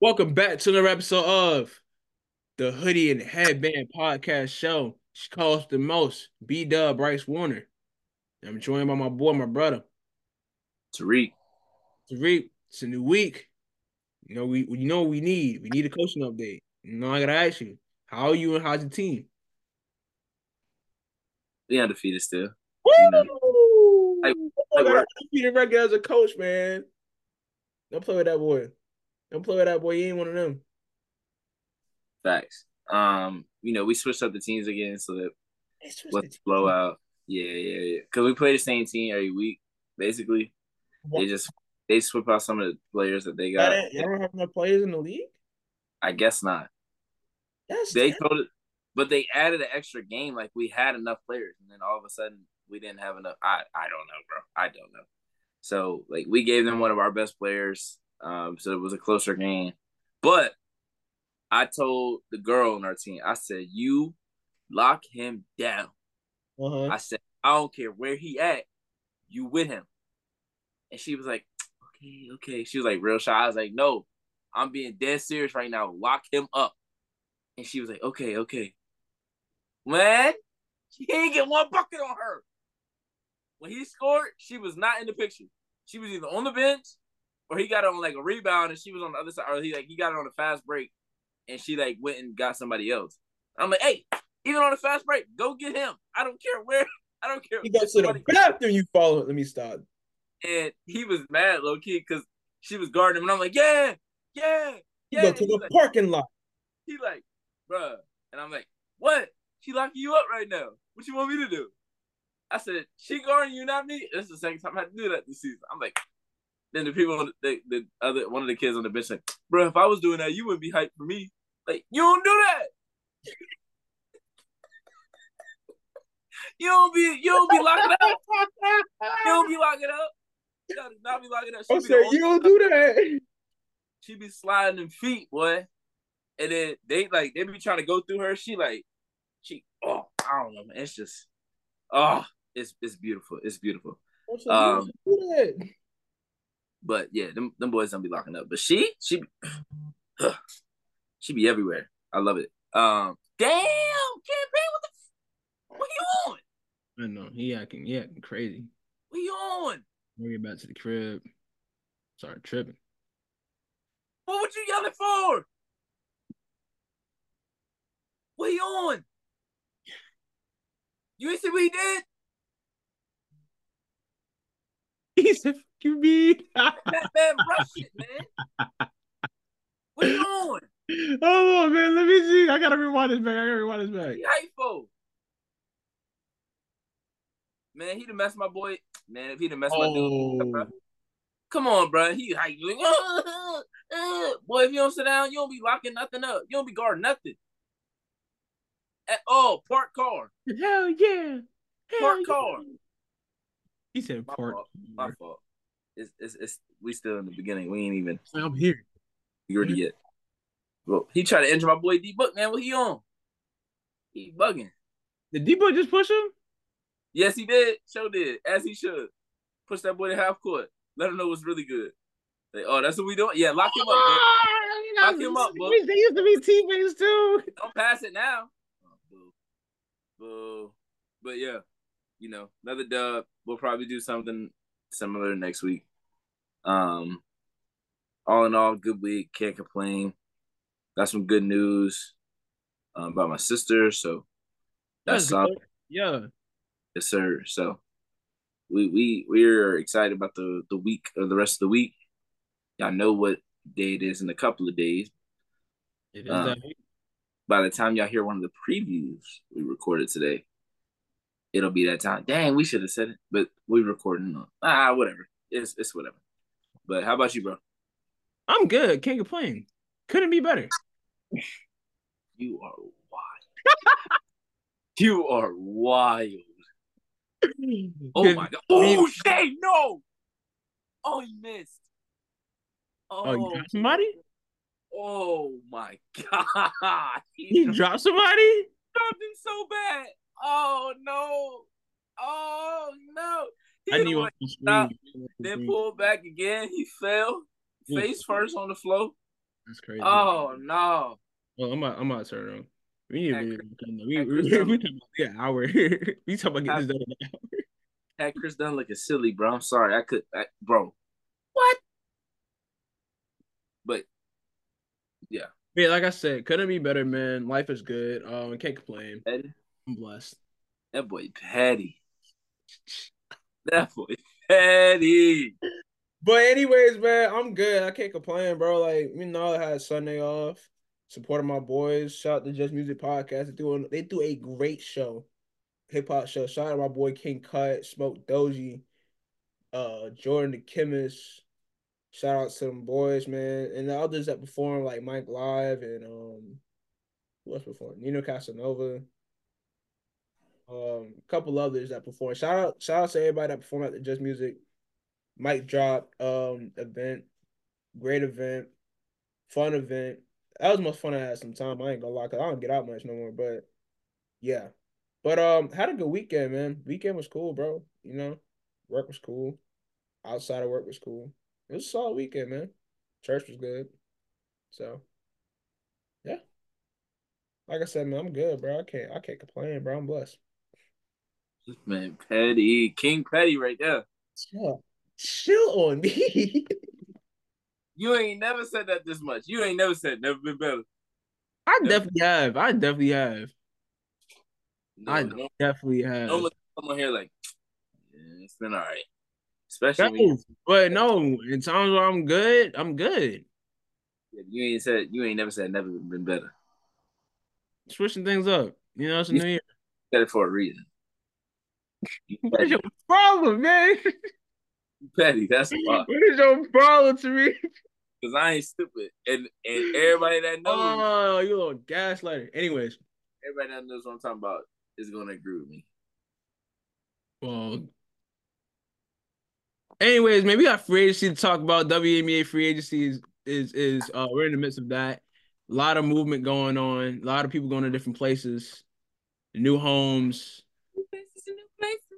Welcome back to another episode of the Hoodie and Headband Podcast Show. She calls the most B Dub Bryce Warner. I'm joined by my boy, my brother Tariq. Tariq. It's a new week. You know we you know what we need. We need a coaching update. You know I gotta ask you, how are you and how's your team? We undefeated still. Woo! You know, I- I work. Peter Record as a coach, man. Don't play with that boy. Don't play with that boy. He ain't one of them. Facts. Um, you know, we switched up the teams again so that let's blow out. Yeah, yeah, yeah. Because we play the same team every week, basically. They just they swip out some of the players that they got. Y'all don't have enough players in the league. I guess not. That's They told it, but they added an extra game. Like we had enough players, and then all of a sudden we didn't have enough. I I don't know, bro. I don't know. So like we gave them one of our best players. Um, so it was a closer game. But I told the girl on our team, I said, "You lock him down." uh-huh. I said, "I don't care where he at. You with him." And she was like, "Okay, okay." She was like real shy. I was like, "No, I'm being dead serious right now. Lock him up." And she was like, "Okay, okay." Man, she ain't get one bucket on her. When he scored, she was not in the picture. She was either on the bench or he got it on like a rebound and she was on the other side, or he like he got it on a fast break and she like went and got somebody else. I'm like, hey, even on a fast break, go get him. I don't care where. I don't care. You go to the bathroom, you follow. Let me stop. and he was mad, low key, because she was guarding him, and I'm like, yeah, yeah, You yeah. go And to the like, parking lot. he like, bruh, and I'm like, what? She locking you up right now. What you want me to do? I said, she guarding you, not me. This is the second time I had to do that this season. I'm like, then the people, on the, the, the other one of the kids on the bench like, bro, if I was doing that, you wouldn't be hyped for me. Like, you don't do that. you don't be, you don't be locking up. You don't be locking up. You gotta not be locking up. She I be the said, only you don't do that. she be sliding them feet, boy. And then they like they be trying to go through her. She like she oh I don't know, man. It's just oh it's it's beautiful. It's beautiful. Um. But yeah, them them boys don't be locking up. But she she be, she be everywhere. I love it. Um damn campaign, what the what you on? I know he acting, he acting crazy. What you on? We'll get back to the crib. Sorry, tripping. What would you yelling for? What you on? You ain't see what he did? He said, "Fuck you, me." That man rush it, man. What you on? oh man, let me see. I gotta rewind this back. I gotta rewind this back. He hypeful. Man, he done messed my boy. Man, if he done messed my dude, Oh, come on, bro. He hype. Like, uh. Boy, if you don't sit down, you don't be locking nothing up. You don't be guarding nothing. At all, park car. hell yeah. Hell Park yeah. car. He said My park. fault. My fault. It's, it's, it's, we still in the beginning. We ain't even I'm here. figured it yet. Well, he tried to injure my boy D Book, man. What he on? He bugging. Did Debo just push him? Yes, he did. Show did, as he should. Push that boy to half court. Let him know what's really good. Like, oh, that's what we doing. Yeah, lock him up. man. Ah, Lock him up, boy. They used to be teammates too. Don't pass it now. Oh, boo. Boo. But yeah, you know, another dub. We'll probably do something similar next week. Um, all in all, good week. Can't complain. Got some good news um, about my sister. So that's That's solid. Yeah. Yes, sir. So we we we're excited about the the week or the rest of the week. Y'all know what day it is in a couple of days. It is Uh, that. By the time y'all hear one of the previews we recorded today, it'll be that time. Dang, we should have said it, but we recording on ah whatever. It's it's whatever. But how about you, bro? I'm good. Can't complain. Couldn't be better. You are wild. you are wild. Oh my god. Oh shit, no. Oh, he missed. Oh, you dropped somebody? Oh my god. He You dropped somebody? dropped him so bad. Oh no. Oh no. He I the need one one. stop. then pulled back again. He fell face first on the floor. That's crazy. Oh no. Well, I'm about, I'm to turn around. We need to be, we, we, we, we talking about yeah, an hour. we talking about getting this done in an hour. Had Kris Dunn looking silly, bro. I'm sorry. I could, I, bro. What? But yeah, Yeah, like I said, couldn't be better, man. Life is good. Um, can't complain. Petty. I'm blessed. That boy petty. That boy petty. But anyways, man, I'm good. I can't complain, bro. Like you know, I had Sunday off, supporting my boys. Shout out to Just Music Podcast. They do they do a great show, hip hop show. Shout out to my boy King Cut, Smoke Doji, uh, Jordan the Chemist. Shout out to them boys, man, and the others that perform like Mike Live and um, who else? Nino Casanova. Um, a couple others that perform. Shout out, shout out to everybody that performed at the Just Music mic drop um event. Great event, fun event. That was the most fun I had some time. I ain't gonna lie, cause I don't get out much no more. But yeah, but um, had a good weekend, man. Weekend was cool, bro. You know, work was cool. Outside of work was cool. It was a solid weekend, man. Church was good. So yeah, like I said, man, I'm good, bro. I can't, I can't complain, bro. I'm blessed. This man petty. King petty right there. Chill, chill on me. You ain't never said that this much. You ain't never said never been better. I Yeah. definitely have. I definitely have. No, I no, definitely have. no come on here like, yeah, it's been all right. Especially No, but no, in times where I'm good, I'm good. you, you ain't said you ain't never said never been better. Switching things up. You know, it's a new year. said it for a reason. You What is your problem, man? Petty. That's why. What is your problem to me? Because I ain't stupid, and and everybody that knows, Oh, you little gaslighter. Anyways, everybody that knows what I'm talking about is gonna agree with me. well, anyways, maybe got free agency to talk about. WNBA free agency is is is uh we're in the midst of that. A lot of movement going on. A lot of people going to different places, new homes.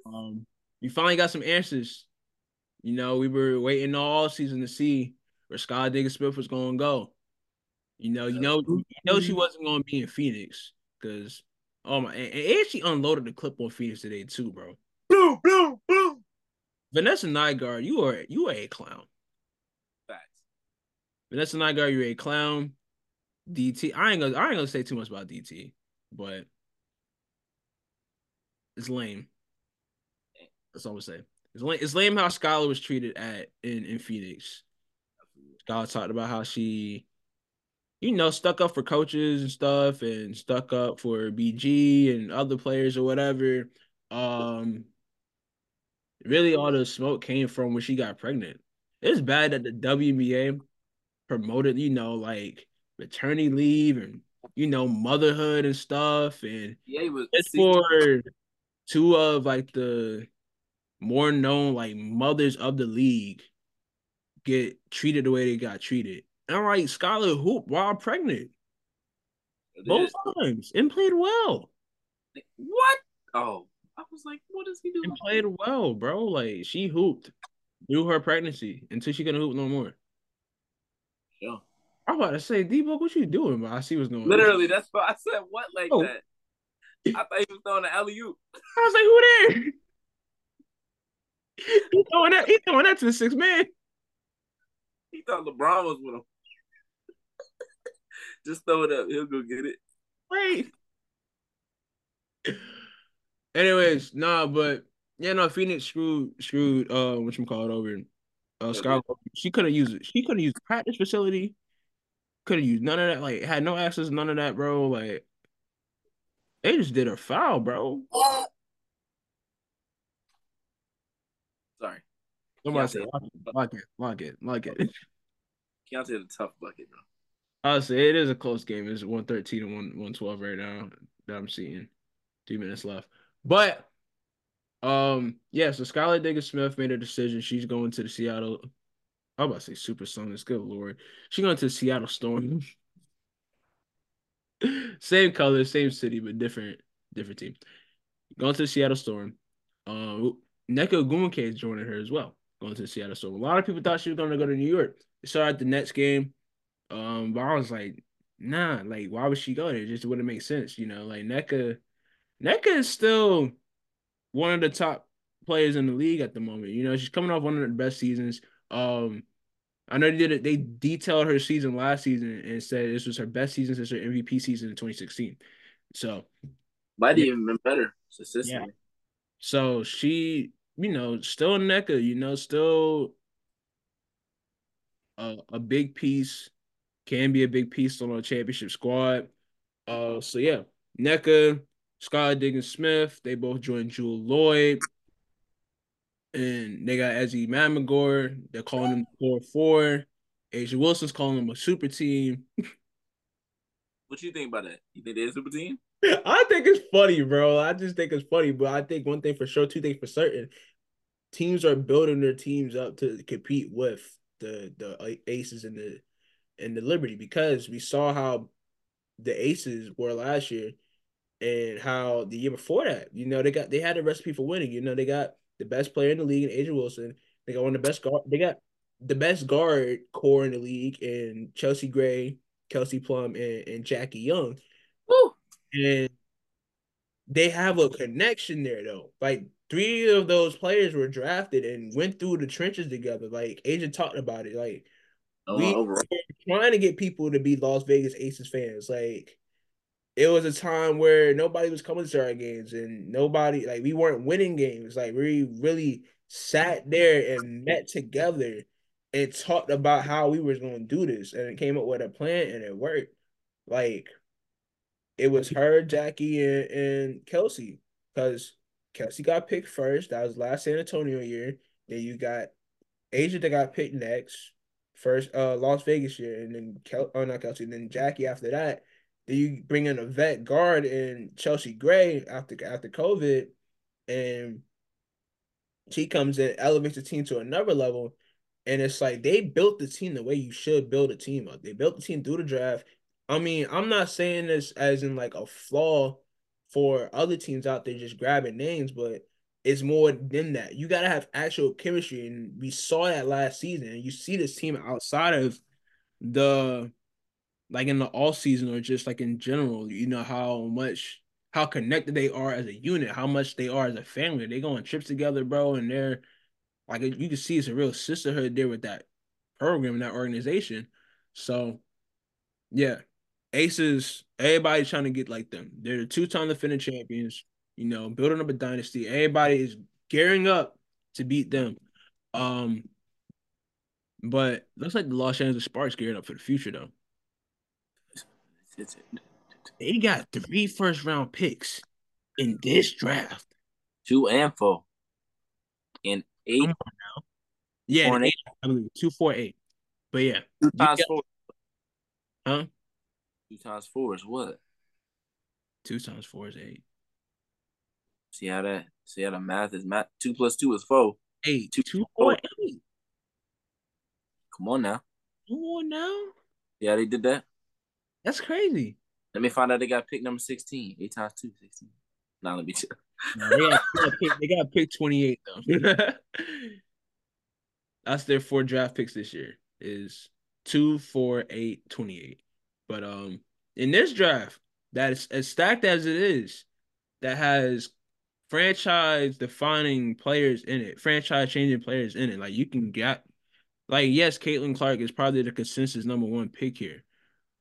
Um, we finally got some answers. You know, we were waiting all season to see where Skylar Diggins Smith was going to go. You know, you know, you know she wasn't going to be in Phoenix because oh my, and, and she unloaded the clip on Phoenix today too, bro. Boom, boom, boom. Vanessa Nygaard, you are you are a clown. Facts. Vanessa Nygaard, you're a clown. DT, I ain't gonna I ain't gonna say too much about DT, but it's lame. That's all I'm saying. It's lame. It's lame how Skylar was treated at in in Phoenix. Skylar talked about how she, you know, stuck up for coaches and stuff, and stuck up for BG and other players or whatever. Um, really, all the smoke came from when she got pregnant. It's bad that the WNBA promoted, you know, like maternity leave and you know motherhood and stuff, and Yeah, was it's for two of like the more known like mothers of the league get treated the way they got treated. And I'm like, Skylar Hoop while pregnant both times and played well. What? Oh, I was like, what is he doing? And played well, bro. Like she hooped through her pregnancy until she couldn't hoop no more. Yeah. I'm about to say, D-Book, what you doing? But I see what's going on. Literally, that's why I said what like Oh. that. I thought he was throwing an alley oop. I was like, who there? he throwing that, he throwing that to the six man. He thought LeBron was with him. Just throw it up. He'll go get it. Wait. Anyways, nah, but yeah, no, Phoenix screwed screwed uh what you call it over. Uh Skylar, she couldn't use it. She couldn't use the practice facility. Couldn't use none of that. Like had no access, none of that, bro. Like they just did her foul, bro. Sorry. Say lock it, lock it, lock it, lock it. Keyonte the tough bucket, bro. Say it is a close game. It's 113 and 1 112 right now that I'm seeing. Two minutes left. But um yeah, so Skylar Diggins Smith made a decision. She's going to the Seattle. I'm about to say Supersonics. Good lord. She's going to the Seattle Storm. same color, same city, but different different team. Going to the Seattle Storm. Uh Nneka Ogwumike is joining her as well. Going to Seattle So A lot of people thought she was going to go to New York. Saw at the Nets game. Um, but I was like, nah, like why would she go there? It just wouldn't make sense, you know. Like Nneka, Nneka is still one of the top players in the league at the moment. You know, she's coming off one of the best seasons. Um, I know they did it. They detailed her season last season and said this was her best season since her MVP season in 2016. So might yeah. even been better Yeah. So she, you know, still Nneka, you know, still a, a big piece, can be a big piece on a championship squad. Uh, so yeah, Nneka, Skylar Diggins Smith, they both joined Jewell Loyd. And they got Ezi Magbegor. They're calling him 4 4. A'ja Wilson's calling them a super team. what you think about that? You think they're a super team? I think it's funny, bro. I just think it's funny, but I think one thing for sure, two things for certain. Teams are building their teams up to compete with the the uh, Aces and the and the Liberty because we saw how the Aces were last year and how the year before that, you know, they got they had a recipe for winning. You know, they got the best player in the league in A'ja Wilson. They got one of the best guard. They got the best guard core in the league in Chelsea Gray, Kelsey Plum, and, and Jackie Young. And they have a connection there though. Like three of those players were drafted and went through the trenches together. Like Agent talked about it. Like oh, we were trying to get people to be Las Vegas Aces fans. Like it was a time where nobody was coming to our games and nobody like we weren't winning games. Like we really sat there and met together and talked about how we was going to do this and it came up with a plan and it worked. Like it was her, Jackie, and, and Kelsey because Kelsey got picked first. That was last San Antonio year. Then you got A'ja that got picked next, first uh Las Vegas year, and then Kel oh not Kelsey, then Jackie after that. Then you bring in a vet guard and Chelsea Gray after after COVID, and she comes in, elevates the team to another level. And it's like they built the team the way you should build a team up. They built the team through the draft. I mean, I'm not saying this as in like a flaw for other teams out there just grabbing names, but it's more than that. You gotta have actual chemistry, and we saw that last season. You see this team outside of the like in the off season or just like in general, you know how much how connected they are as a unit, how much they are as a family. They go on trips together, bro, and they're like you can see it's a real sisterhood there with that program and that organization. So yeah, Aces, everybody's trying to get like them. They're the two-time defending champions, you know, building up a dynasty. Everybody is gearing up to beat them. Um, but looks like the Los Angeles Sparks gearing up for the future though. They got three first round picks in this draft. Two and four. In eight. Yeah, four eight. I believe two, four, eight. But yeah. Two times got, four. Huh? Two times four is what? Two times four is eight. See how that see how the math is math two plus two is four. Eight. Two, two four, eight. Come on now. Come on now. Yeah, they did that. That's crazy. Let me find out they got pick number 16. Eight times two, 16. Now let me check. No, they, got, they got pick 28 though. That's their four draft picks this year. Is two, four, eight, 28. But um in this draft, that is as stacked as it is, that has franchise defining players in it, franchise changing players in it. Like you can get like yes, Caitlin Clark is probably the consensus number one pick here,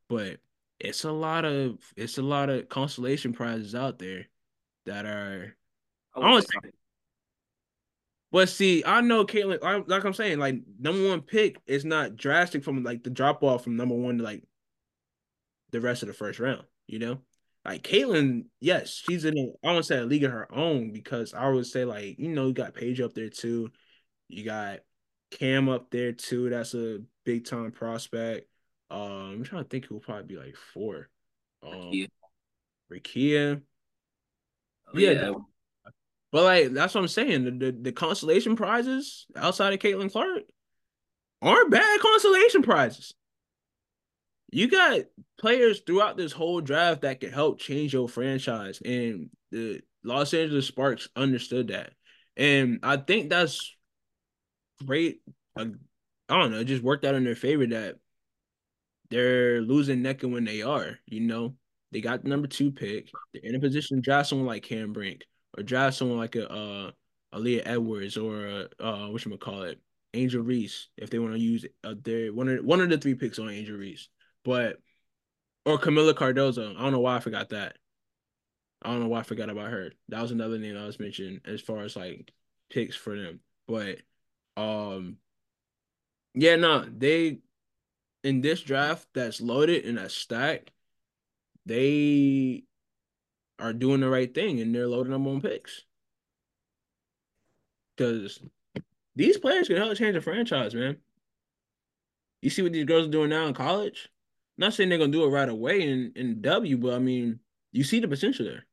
but it's a lot of it's a lot of consolation prizes out there that are I say but see, I know Caitlin. I, like I'm saying, like number one pick is not drastic from like the drop off from number one to like the rest of the first round. You know, like Caitlin, yes, she's in. A, I won't say a league of her own because I would say like you know you got Paige up there too, you got Cam up there too. That's a big time prospect. Um, I'm trying to think who will probably be like four. Um. Oh, yeah. yeah. But like that's what I'm saying. The, the, the consolation prizes outside of Caitlin Clark aren't bad consolation prizes. You got players throughout this whole draft that can help change your franchise, and the Los Angeles Sparks understood that, and I think that's great. Uh, I don't know, it just worked out in their favor that they're losing neck and when they are. You know, they got the number two pick. They're in a position to draft someone like Cam Brink or draft someone like a uh Aaliyah Edwards or a, uh what you call it Angel Reese if they want to use uh, their one of one of the three picks on Angel Reese, but or Kamilla Cardoso. I don't know why I forgot that. I don't know why I forgot about her. That was another name I was mentioning as far as like picks for them. But um yeah, no, they in this draft that's loaded and that's stacked, they are doing the right thing and they're loading them on picks. Because these players can help change a franchise, man. You see what these girls are doing now in college? Not saying they're gonna do it right away in, in W, but I mean, you see the potential there.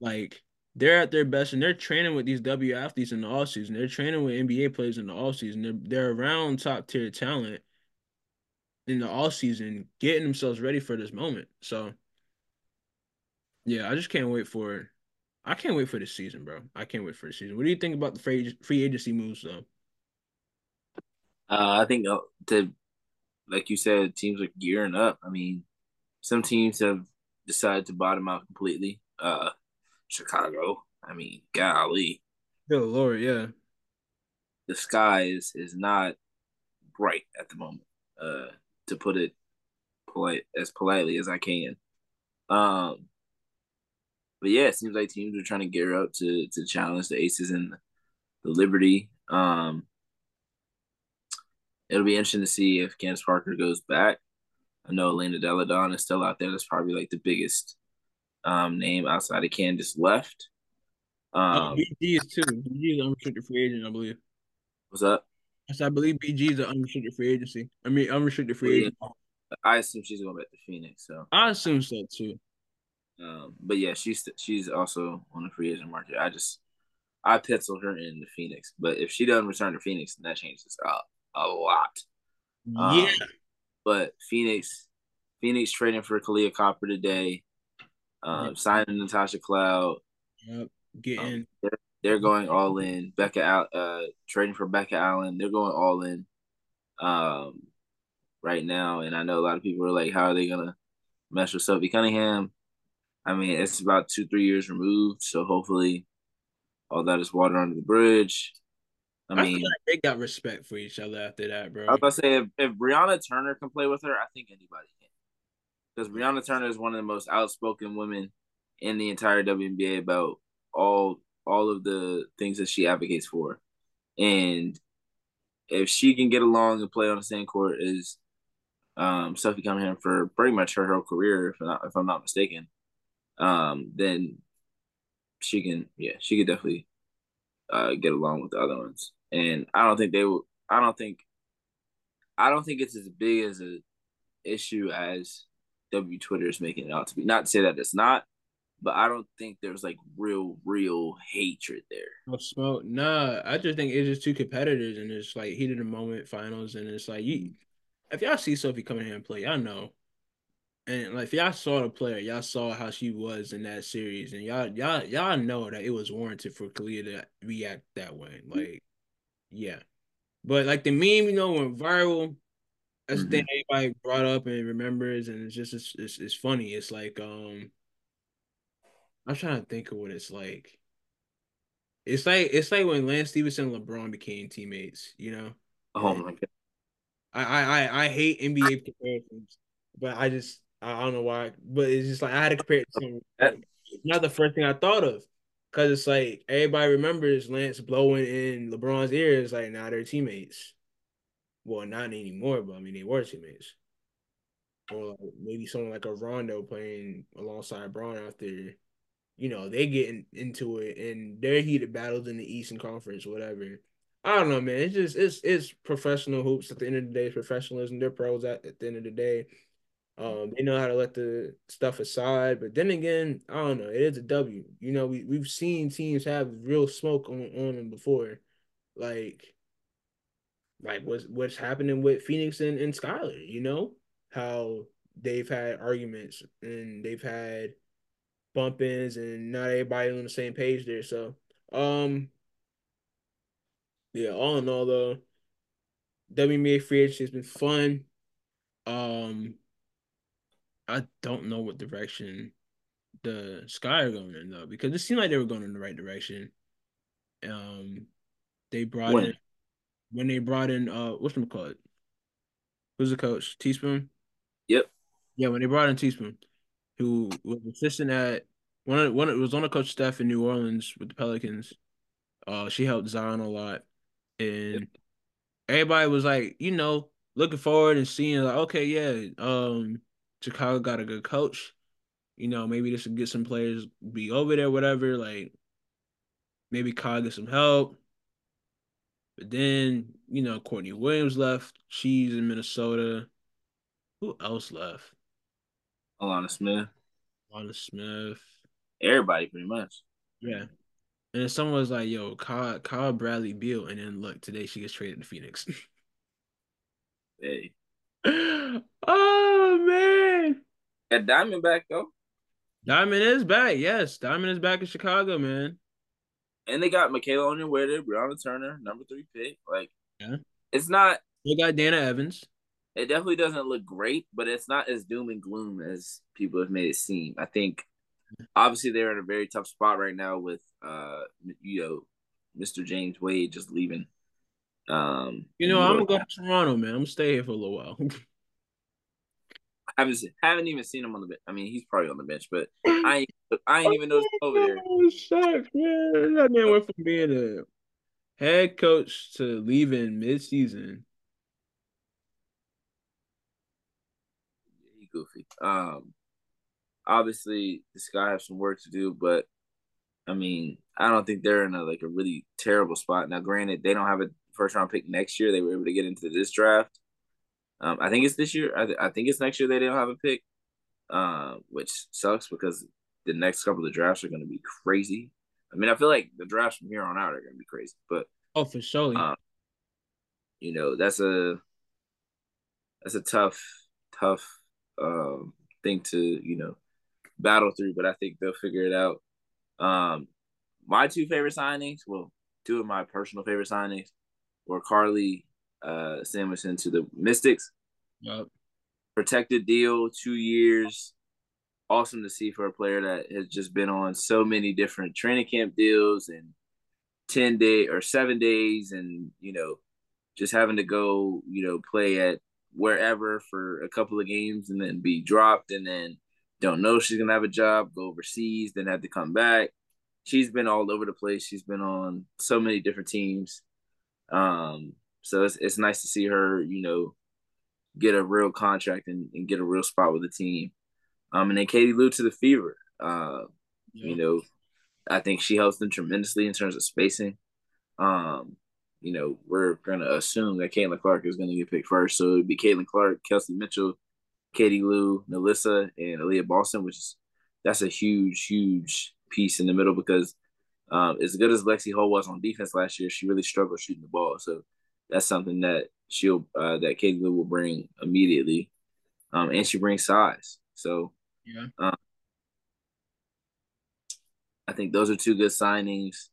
Like they're at their best and they're training with these W athletes in the off season. They're training with NBA players in the off season. They're they're around top tier talent in the off season, getting themselves ready for this moment. So yeah, I just can't wait for I can't wait for this season, bro. I can't wait for the season. What do you think about the free free agency moves though? Uh, I think uh, to like you said, teams are gearing up. I mean, some teams have decided to bottom out completely. Uh, Chicago. I mean, golly. Good lord, yeah. The sky is is not bright at the moment. Uh, to put it polite as politely as I can. Um, but yeah, it seems like teams are trying to gear up to to challenge the Aces and the Liberty. Um, it'll be interesting to see if Candace Parker goes back. I know Elena Delle Donne is still out there. That's probably like the biggest um, name outside of Candace left. Oh, um, oh, BG is too. BG is an unrestricted free agent, I believe. What's up? Yes, I believe BG is an unrestricted free agency. I mean, unrestricted free yeah. agent. I assume she's going back to Phoenix. So I assume so too. Um, but yeah, she's she's also on the free agent market. I just I pencil her in the Phoenix, but if she doesn't return to Phoenix, then that changes a, a lot. Um, yeah. But Phoenix, Phoenix trading for Kahleah Copper today um, yep. signing Natasha Cloud. Yep, getting. Um, they're, they're, going all in. Becca out, uh, trading for Becca Allen. They're going all in, um, right now. And I know a lot of people are like, how are they gonna mess with Sophie Cunningham? I mean, it's about two, three years removed, so hopefully, all that is water under the bridge. I, I mean, like they got respect for each other after that, bro. I was about to say if, if Brianna Turner can play with her, I think anybody can. Because Brianna Turner is one of the most outspoken women in the entire WNBA about all all of the things that she advocates for, and if she can get along and play on the same court as um, Sophie Cunningham for pretty much her whole career, if I'm not, if I'm not mistaken, um, then she can yeah she could definitely uh, get along with the other ones, and I don't think they will. I don't think I don't think it's as big as a issue as W Twitter is making it out to be. Not to say that it's not, but I don't think there's like real, real hatred there. No smoke. Nah, I just think it's just two competitors and it's like heat of the moment finals. And it's like you if y'all see Sophie coming here and play, y'all know. And like if y'all saw the player, y'all saw how she was in that series, and y'all y'all y'all know that it was warranted for Kahleah to react that way. Mm. Like, yeah. But like the meme, you know, went viral that's mm-hmm. the thing everybody brought up and remembers, and it's just it's, it's, it's funny. It's like um, I'm trying to think of what it's like. It's like it's like when Lance Stephenson and LeBron became teammates. You know. Oh my god. I I I hate NBA comparisons, but I just I don't know why, but it's just like I had to compare it to something. Not the first thing I thought of, because it's like everybody remembers Lance blowing in LeBron's ears, like now they're teammates. Well, not anymore, but I mean they were teammates. Or like maybe someone like a Rondo playing alongside Bron after, you know, they get into it and their heated battles in the Eastern Conference, whatever. I don't know, man. It's just it's it's professional hoops at the end of the day, professionalism. They're pros at, at the end of the day. Um, they know how to let the stuff aside, but then again, I don't know. It is a W. You know, we we've seen teams have real smoke on, on them before. Like like what's what's happening with Phoenix and, and Skylar, you know, how they've had arguments and they've had bump ins and not everybody on the same page there. So um yeah, all in all though, WNBA free agency has been fun. Um, I don't know what direction the Sky are going in though, because it seemed like they were going in the right direction. Um, they brought When? in when they brought in uh, what's them called? Who's the coach? T-Spoon. Yep. Yeah, when they brought in T-Spoon, who was assistant at one of one was on the coach staff in New Orleans with the Pelicans. Uh, she helped Zion a lot, and Yep. everybody was like, you know, looking forward and seeing like, okay, yeah, um, Chicago got a good coach. You know, maybe this would get some players be over there, whatever. Like, maybe Kyle get some help. But then, you know, Courtney Williams left. She's in Minnesota. Who else left? Alanna Smith. Lana Smith. Everybody pretty much. Yeah. And then someone was like, yo, Kyle, Kyle Bradley Beal. And then look, today she gets traded to Phoenix. Hey. oh man. Got Diamond back though. Diamond is back. Yes. Diamond is back in Chicago, man. And they got Michaela Onyenwere, Brianna Turner, number three pick. Like Yeah. it's not They got Dana Evans. it definitely doesn't look great, but it's not as doom and gloom as people have made it seem. I think obviously they're in a very tough spot right now with uh you know Mr. James Wade just leaving. Um You know, I'm gonna go to Toronto, man. I'm gonna stay here for a little while. haven't seen, haven't even seen him on the bench. I mean, he's probably on the bench, but I ain't I ain't even noticed over there. Oh, shucks, man. That man went from being a head coach to leaving mid-season. He goofy. Um, obviously this guy has some work to do, but I mean, I don't think they're in a like a really terrible spot. Now, granted, they don't have a first round pick next year. They were able to get into this draft. Um, I think it's this year. I, th- I think it's next year they don't have a pick, um, which sucks because the next couple of drafts are going to be crazy. I mean, I feel like the drafts from here on out are going to be crazy, but Oh, for sure. Uh, you know that's a that's a tough tough um thing to you know battle through but i think they'll figure it out um my two favorite signings well two of my personal favorite signings were Karlie uh samuelson to the mystics. Yup. protected deal two years. Awesome to see for a player that has just been on so many different training camp deals and 10 day or seven days and you know just having to go you know play at wherever for a couple of games and then be dropped and then don't know she's gonna have a job go overseas then have to come back. She's been all over the place. She's been on so many different teams um so it's, it's nice to see her you know get a real contract and, and get a real spot with the team. Um and then katie lou to the fever. Uh you know I think she helps them tremendously in terms of spacing. Um, you know, we're gonna assume that Caitlin Clark is gonna get picked first, so it'd be Caitlin Clark, Kelsey Mitchell, Katie Lou, NaLyssa, and Aaliyah Boston, which is that's a huge, huge piece in the middle because um, as good as Lexie Hull was on defense last year, she really struggled shooting the ball. So that's something that she'll uh, that Katie Lou will bring immediately, um, and she brings size. So Yeah. um, I think those are two good signings.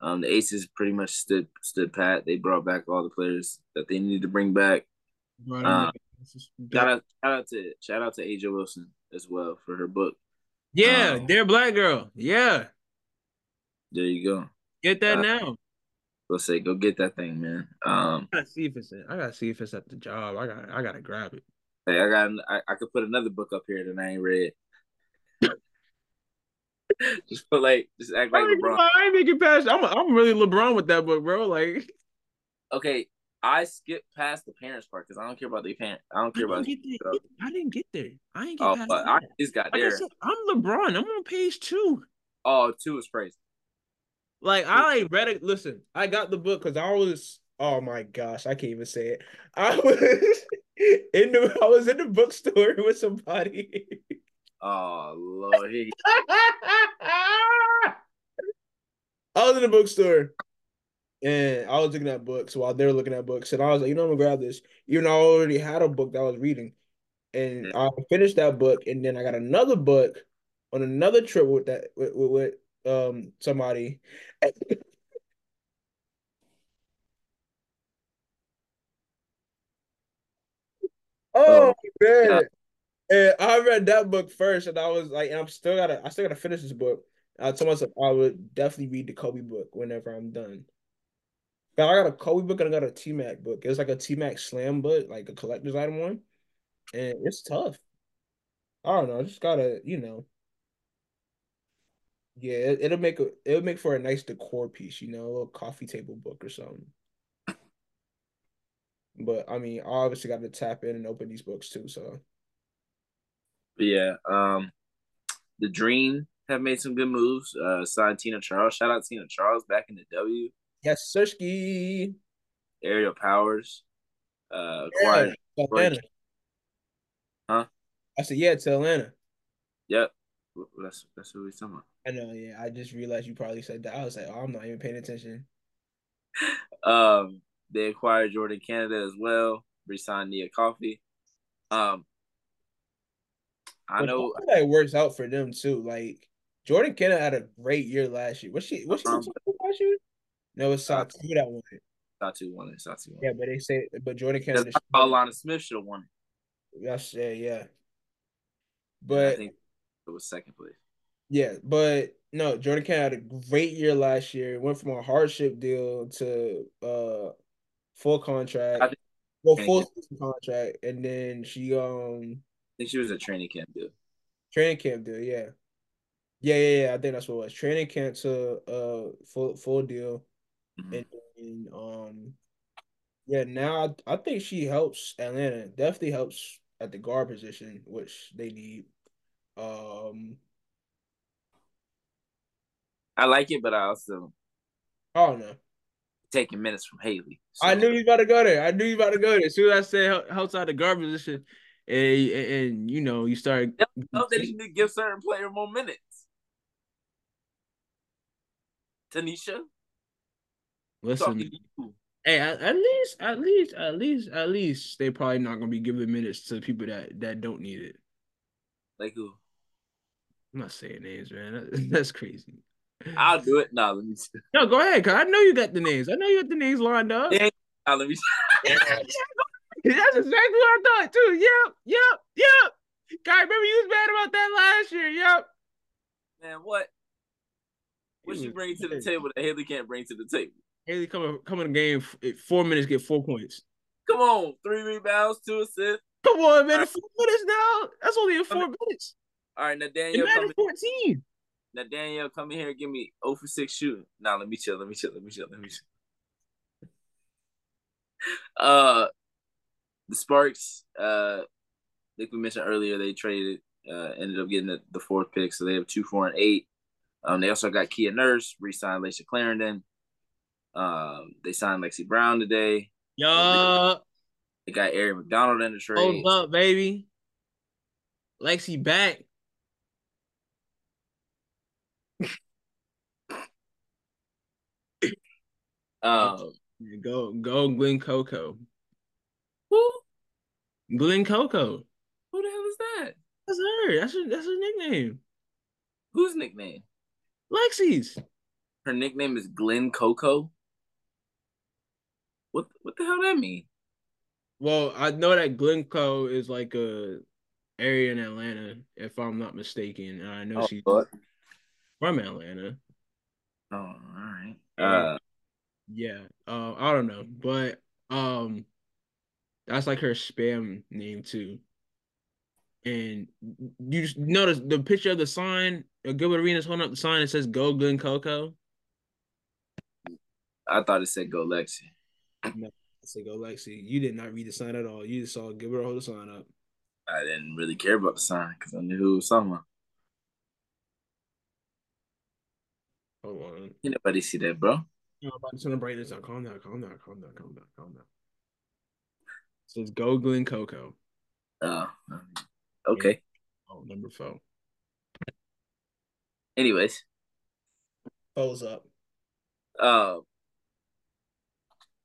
Um, the Aces pretty much stood stood pat. They brought back all the players that they needed to bring back. Him back. Shout out, shout out to shout out to A'ja Wilson as well for her book. yeah, um, they're black girl. Yeah. There you go. Get that Uh, now. Go say, go get that thing, man. Um, I gotta see if it's in, I gotta see if it's at the job. I got I gotta grab it. hey, I got, I, I could put another book up here that I ain't read. just put like, just act like I LeBron. I ain't making past. I'm. I'm really LeBron with that book, bro. Like Okay, I skipped past the parents part because I don't care about the parent. I don't care didn't about. get there. I didn't get there. I ain't get Oh, past. I just got Like I there. said, I'm LeBron. I'm on page two. Oh, two is crazy. Like I like read it. Listen, I got the book because I was. Oh my gosh, I can't even say it. I was in the. I was in the bookstore with somebody. Oh Lord, I was in the bookstore and I was looking at books while they were looking at books, and I was like, you know, I'm gonna grab this. Even though I already had a book that I was reading, and I finished that book, and then I got another book on another trip with that with, with, with um somebody. Oh, man. Yeah. And I read that book first, and I was like, and I'm still gotta, I still gotta finish this book. I told myself I would definitely read the Kobe book whenever I'm done. But I got a Kobe book and I got a T Mac book. It's like a T Mac slam book, like a collector's item one, and it's tough. I don't know. I just gotta, you know. Yeah, it, will make a it'll make for a nice decor piece, you know, a little coffee table book or something. But I mean, I obviously got to tap in and open these books too. So yeah, um, the Dream have made some good moves. Uh, signed Tina Charles. Shout out Tina Charles back in the W. Yes, Sirski. Aerial Powers. Uh, acquired. Yeah, Atlanta. Huh? I said yeah to Atlanta. Yep. That's that's what we talking about. I know. Yeah, I just realized you probably said that. I was like, oh, I'm not even paying attention. um, they acquired Jordan Canada as well. Resigned Nia Coffey. Um, I know that works out for them too. Like Jordan Canada had a great year last year. Was she? Was she um, last year? No, it's Satou that won it. Satou won it. Satou won it. Yeah, but they say, but Jordan Canada. Alanna Smith should have won it. Yes, yeah, yeah. But I think it was second place. Yeah, but no, Jordan Canada had a great year last year. Went from a hardship deal to uh full contract. Well, full contract, and then she um. I think she was a training camp deal. Training camp deal, yeah. Yeah, yeah, yeah. I think that's what it was. Training camp to uh full full deal. Mm-hmm. And, and um yeah, now I, I think she helps Atlanta. Definitely helps at the guard position, which they need. Um I like it, but I also oh don't. Taking minutes from Haley. So. I knew you about to go there. I knew you about to go there. As soon as I said helps out the guard position, and, and, you know you start. No, they need to give certain player more minutes. Tanisha. Listen. Hey, at, at, least, at least, at least, at least, they probably not gonna be giving minutes to people that that don't need it. Like who? I'm not saying names, man. That's crazy. I'll do it. now. let me. See. No, go ahead. Cause I know you got the names. I know you got the names lined up. Yeah, let me. yeah, that's exactly what I thought too. Yep, yep, yep. Guy, remember you was mad about that last year. Yep. Man, what? What she bring to the table that Haley can't bring to the table? Haley coming coming the game four minutes, get four points. Come on, three rebounds, two assists. Come on, man, right. four minutes now. That's only in four minutes. All right, now Daniel, 14. Now Danielle, come in here and give me 0 for 6 shooting. Now let me chill, let me chill, let me chill, let me chill. Uh the Sparks, uh like we mentioned earlier, they traded uh ended up getting the, the fourth pick, so they have two, four, and eight. Um, they also got Kia Nurse, re-signed Layshia Clarendon. Um, they signed Lexie Brown today. Yeah. They got Aari McDonald in the trade. Hold up, baby. Lexi back. Um, go go Glen Coco. Who? Glen Coco. Who the hell is that? That's her. That's her. That's her nickname. Whose nickname? Lexi's. Her nickname is Glen Coco. What what the hell that mean? Well, I know that Glencoe is like a area in Atlanta, if I'm not mistaken. And I know oh, she's from Atlanta. Oh, all right. Uh, yeah. Uh, I don't know, but um, that's like her spam name too. And you just notice the picture of the sign. Gilbert Arenas holding up the sign. It says "Go Glen Coco." I thought it said "Go Lexi." No, I said "Go Lexi." You did not read the sign at all. You just saw Gilbert hold the sign up. I didn't really care about the sign because I knew who was talking about. Hold on. Anybody see that, bro? No, I'm about to turn the brightness down. Calm down, calm down, calm down, calm down, calm down. So it's Go Glen Coco. Oh, okay. Oh, number four. Anyways. Foes up. Uh,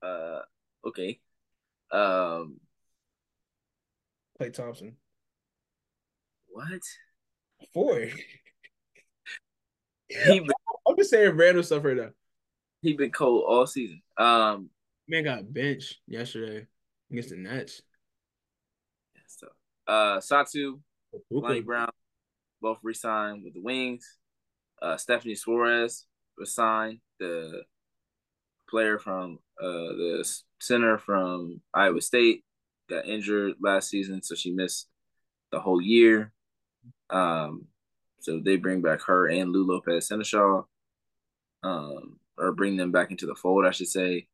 uh, okay. Um, Klay Thompson. What? Four. he I'm just saying random stuff right now. He been cold all season. Um, man got benched yesterday against the Nets. So, Uh, Satou, Lonnie Brown, both resigned with the Wings. Uh, Stephanie Soares was signed, the player from uh, the center from Iowa State, got injured last season, so she missed the whole year. Um, so they bring back her and Lou Lopez Sénéchal, um, or bring them back into the fold, I should say.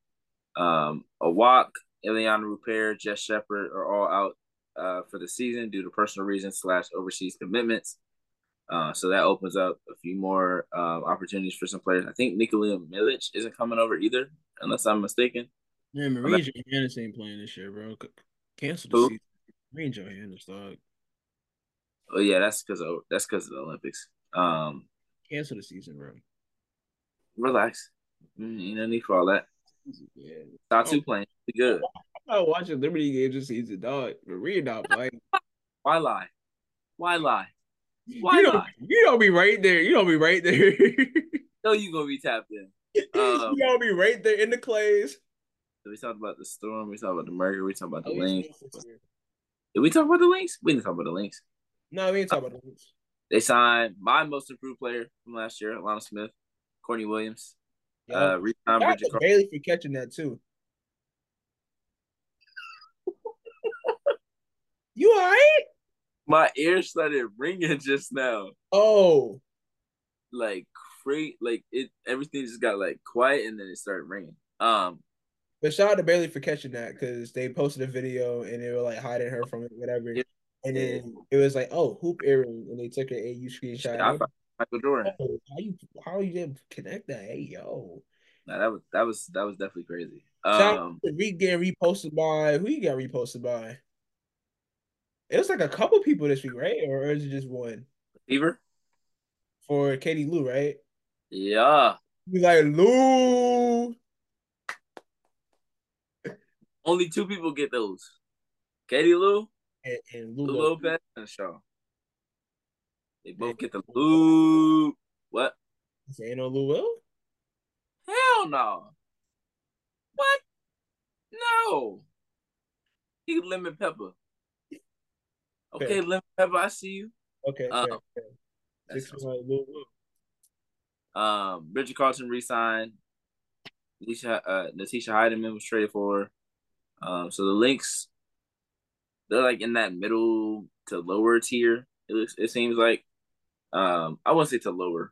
Um, walk, Iliana Rupert, Jess Shepard are all out uh, for the season due to personal reasons slash overseas commitments. Uh, so that opens up a few more uh, opportunities for some players. I think Nikola Milic isn't coming over either, unless I'm mistaken. Yeah, Marine Johannès ain't playing this year, bro. Cancel the Who? season. Marine Johannès, dog. Oh yeah, that's because of that's because of the Olympics. Um, cancel the season, bro. Relax. Mm, you no need for all that. Yeah. Satou oh. playing. Be good. I'm not watching Liberty games this season, dog. Marie not playing. Why lie? Why lie? Why you don't, you don't be right there. You don't be right there. no, you gonna be tapped in. Um, you gonna be right there in the clays. We talked about the storm. We talked about the murder. We talked about the oh, Lynx. Did we talk about the Lynx? We didn't talk about the Lynx. No, we didn't talk about the Lynx. They signed my most improved player from last year, Alanna Smith, Courtney Williams. Yep. Uh, Bridget Bailey for catching that too. you all right? My ears started ringing just now. Oh, like great, like it. Everything just got like quiet, and then it started ringing. Um, but shout out to Bailey for catching that because they posted a video and they were like hiding her from it, whatever. Yeah. And then it was like, oh, hoop earring, and they took an AU screenshot. Yeah, Michael Jordan. Oh, how you how you didn't connect that? Hey yo. Nah, that was that was that was definitely crazy. Um, out getting reposted by who you got reposted by? It was like a couple people this week, right? Or is it just one? Fever for Katie Lou, right? Yeah. Be like Lou. Only two people get those. Katie Lou and, and Lou, Lou Lopez Sénéchal. They both get the Lou. What? Ain't no Lou Will? Hell no. What? No. He lemon pepper. Okay, okay. lemon pepper, I see you. Okay. Um, okay. That's um, Bridget Carleton resigned. Natisha, uh, Natisha Hiedeman was traded for. Um, so the Lynx, they're like in that middle to lower tier. It looks, it seems like. Um, I wouldn't say to lower,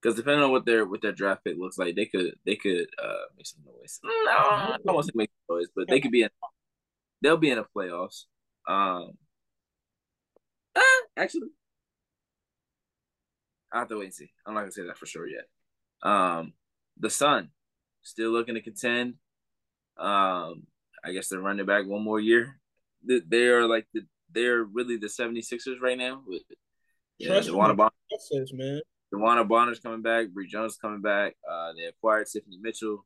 because depending on what their what their draft pick looks like, they could they could uh make some noise. No, I don't want to make noise, but they could be in. They'll be in the playoffs. Um, uh, actually, I have to wait and see. I'm not gonna say that for sure yet. Um, the Sun still looking to contend. Um, I guess they're running back one more year. They are like the they're really the 76ers right now with yeah, Bonner. man. Bonner's coming back. Bree Jones coming back. Uh, they acquired Tiffany Mitchell.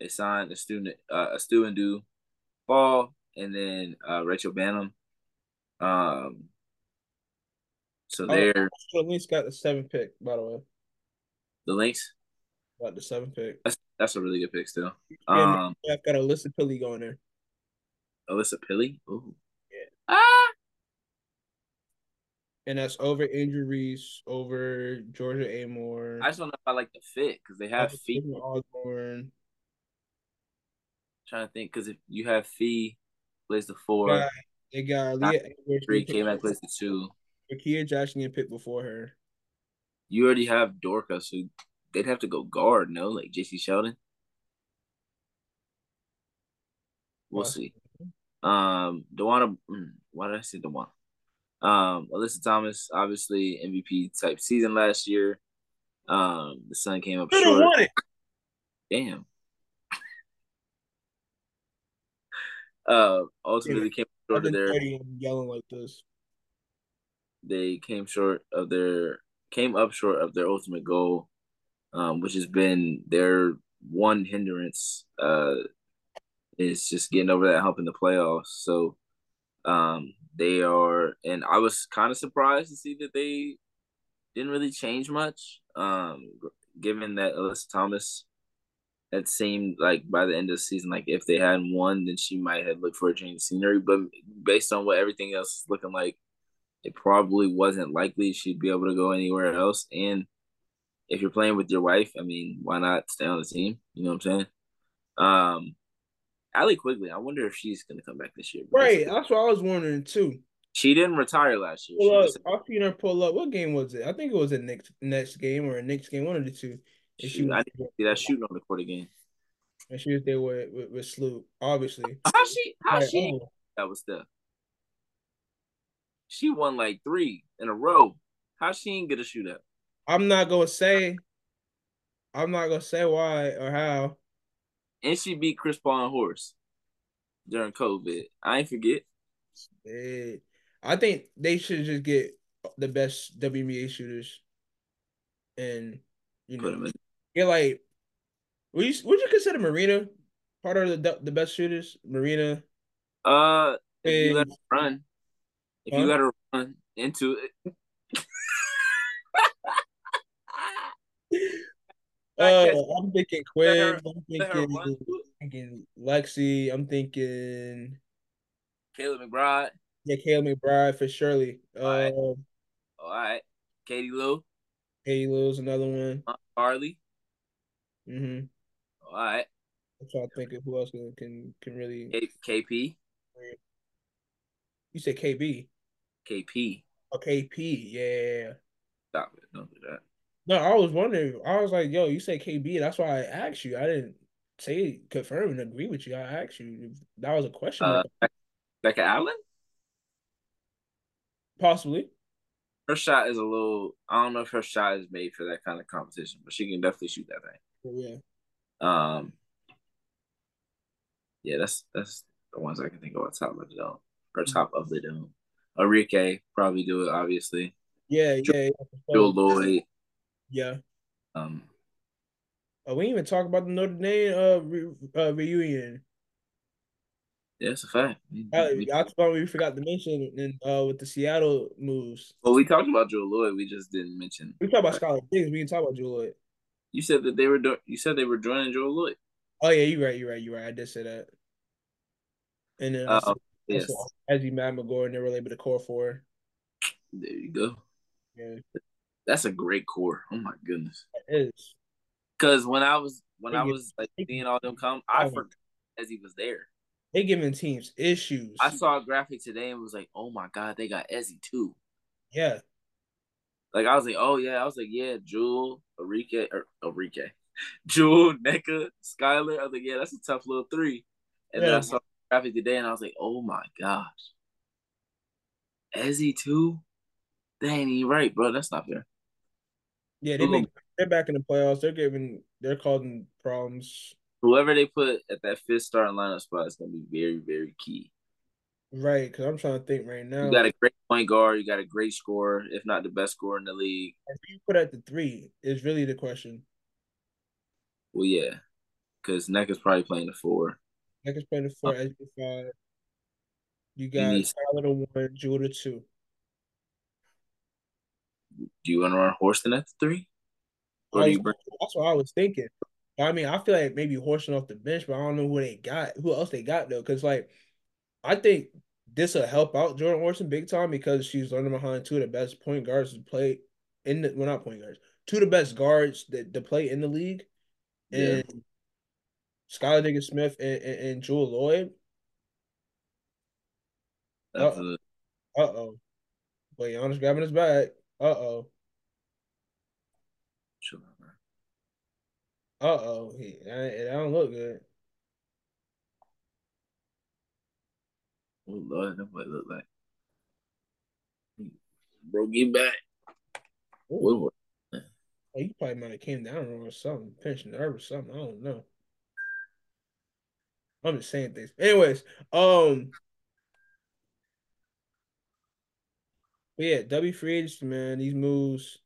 They signed a student, uh, a student Do Fall, and then uh, Rachel Banham. Um, so oh, they're the Lynx got the seventh pick, by the way. The Lynx got the seventh pick. That's that's a really good pick still. Um, I've got Alyssa Pili going there. Alyssa Pili, ooh, yeah. Ah. And that's over injuries, over Georgia Amoore. I just don't know if I like the fit because they have feet. Osborne. Trying to think because if you have Fee plays the four, they got Leah three came back plays the two. Kia Jackson get picked before her. You already have Dorka, so they'd have to go guard, no? Like Jacy Sheldon. We'll see. Um, DeWanna, mm, why did I say DeWanna? Um, Alyssa Thomas, obviously MVP type season last year. Um, the Sun came up short. Damn. uh, ultimately yeah. came short of their yelling like this they came short of their came up short of their ultimate goal, um, which has been their one hindrance uh, is just getting over that hump in the playoffs. So um, they are, and I was kind of surprised to see that they didn't really change much, um, given that Alyssa Thomas it seemed like by the end of the season, like if they hadn't won, then she might have looked for a change of scenery. But based on what everything else is looking like, it probably wasn't likely she'd be able to go anywhere else. And if you're playing with your wife, I mean, why not stay on the team? You know what I'm saying? Um, Allie Quigley, I wonder if she's gonna come back this year. Right, that's what I was wondering too. She didn't retire last year. Pull up, I've seen her pull up. What game was it? I think it was a next next game or a next game, one of the two. And she was, I didn't see that shooting on the court again. And she was there with with, with Sloot, obviously. How she? How like, she? Oh. That was the. She won like three in a row. How she ain't get a shootout? I'm not gonna say. I'm not gonna say why or how. And she beat Chris Paul and Horse during COVID. I ain't forget. Yeah. I think they should just get the best WNBA shooters, and you know, get like, would you would you consider Marina part of the the best shooters? Marina. Uh, if and, you let her run, if huh? you let her run into it. Uh, I'm thinking Quinn. I'm thinking, thinking Lexi. I'm thinking Kayla McBride. Yeah, Kayla McBride for surely. All right. Um, All right. Katie Lou. Katie Lou's another one. Harley. Mm-hmm. All right. I'm trying to think of who else can can, can really. K- KP. You said KB. KP. Oh, KP. Yeah. Stop it. Don't do that. No, I was wondering. I was like, "Yo, you say KB." That's why I asked you. I didn't say confirm and agree with you. I asked you. That was a question. Uh, Becca Allen. Possibly. Her shot is a little. I don't know if her shot is made for that kind of competition, but she can definitely shoot that thing. Oh, yeah. Um. Yeah, that's that's the ones I can think of on top of the dome or top of the dome. Arike probably do it, obviously. Yeah, yeah. yeah. Jewell Loyd. Yeah. Um. Oh, we even talk about the Notre Dame uh, re- uh reunion. Yeah, it's a fact. Uh, I thought we forgot to mention in, uh, with the Seattle moves. Well, we talked about Jewell Loyd. We just didn't mention. We talked about Skylar Diggs. We didn't talk about Jewell Loyd. You said that they were. Do- you said they were joining Jewell Loyd. Oh yeah, you're right. You're right. You're right. I did say that. And then uh, yes. Ezi Magbegor, they were able to core for. There you go. Yeah, that's a great core. Oh my goodness, it is. Because when I was when I was like seeing all them come, I oh forgot as he was there. They giving teams issues. I saw a graphic today and was like, "Oh my god, they got Ezi too." Yeah. Like I was like, "Oh yeah," I was like, "Yeah, Jewell, Arike, or Arike, Jewell, Nneka, Skylar." I was like, "Yeah, that's a tough little three. And yeah. then I saw graphic today and I was like, "Oh my gosh, Ezi too? That ain't even right, bro. That's not fair." Yeah, they make, they're back in the playoffs. They're giving they're causing problems whoever they put at that fifth starting lineup spot is going to be very, very key. Right, because I'm trying to think right now. You got a great point guard. You got a great scorer, if not the best scorer in the league. If you put at the three is really the question. Well, yeah, because Neck is probably playing the four. Neck is playing the four. Uh, As you five. You got Tyler the one, Jewell the two. Do you want to run Horston at the three? Or do you bring- that's what I was thinking. I mean, I feel like maybe horsing off the bench, but I don't know who they got, who else they got though. Because like, I think this will help out Jordan Horston big time because she's learning behind two of the best point guards to play in the well, not point guards, two of the best guards that to play in the league, and yeah. Skylar Diggins Smith and, and, and Jewell Loyd. Uh oh. Wait, Giannis grabbing his back. Uh oh. Sure. Uh oh, it don't look good. Oh Lord, that might look like broke your back. What? Oh, you probably might have came down or something, pinched nerve or something. I don't know. I'm just saying things. Anyways, um, but yeah, W free agency, man. These moves.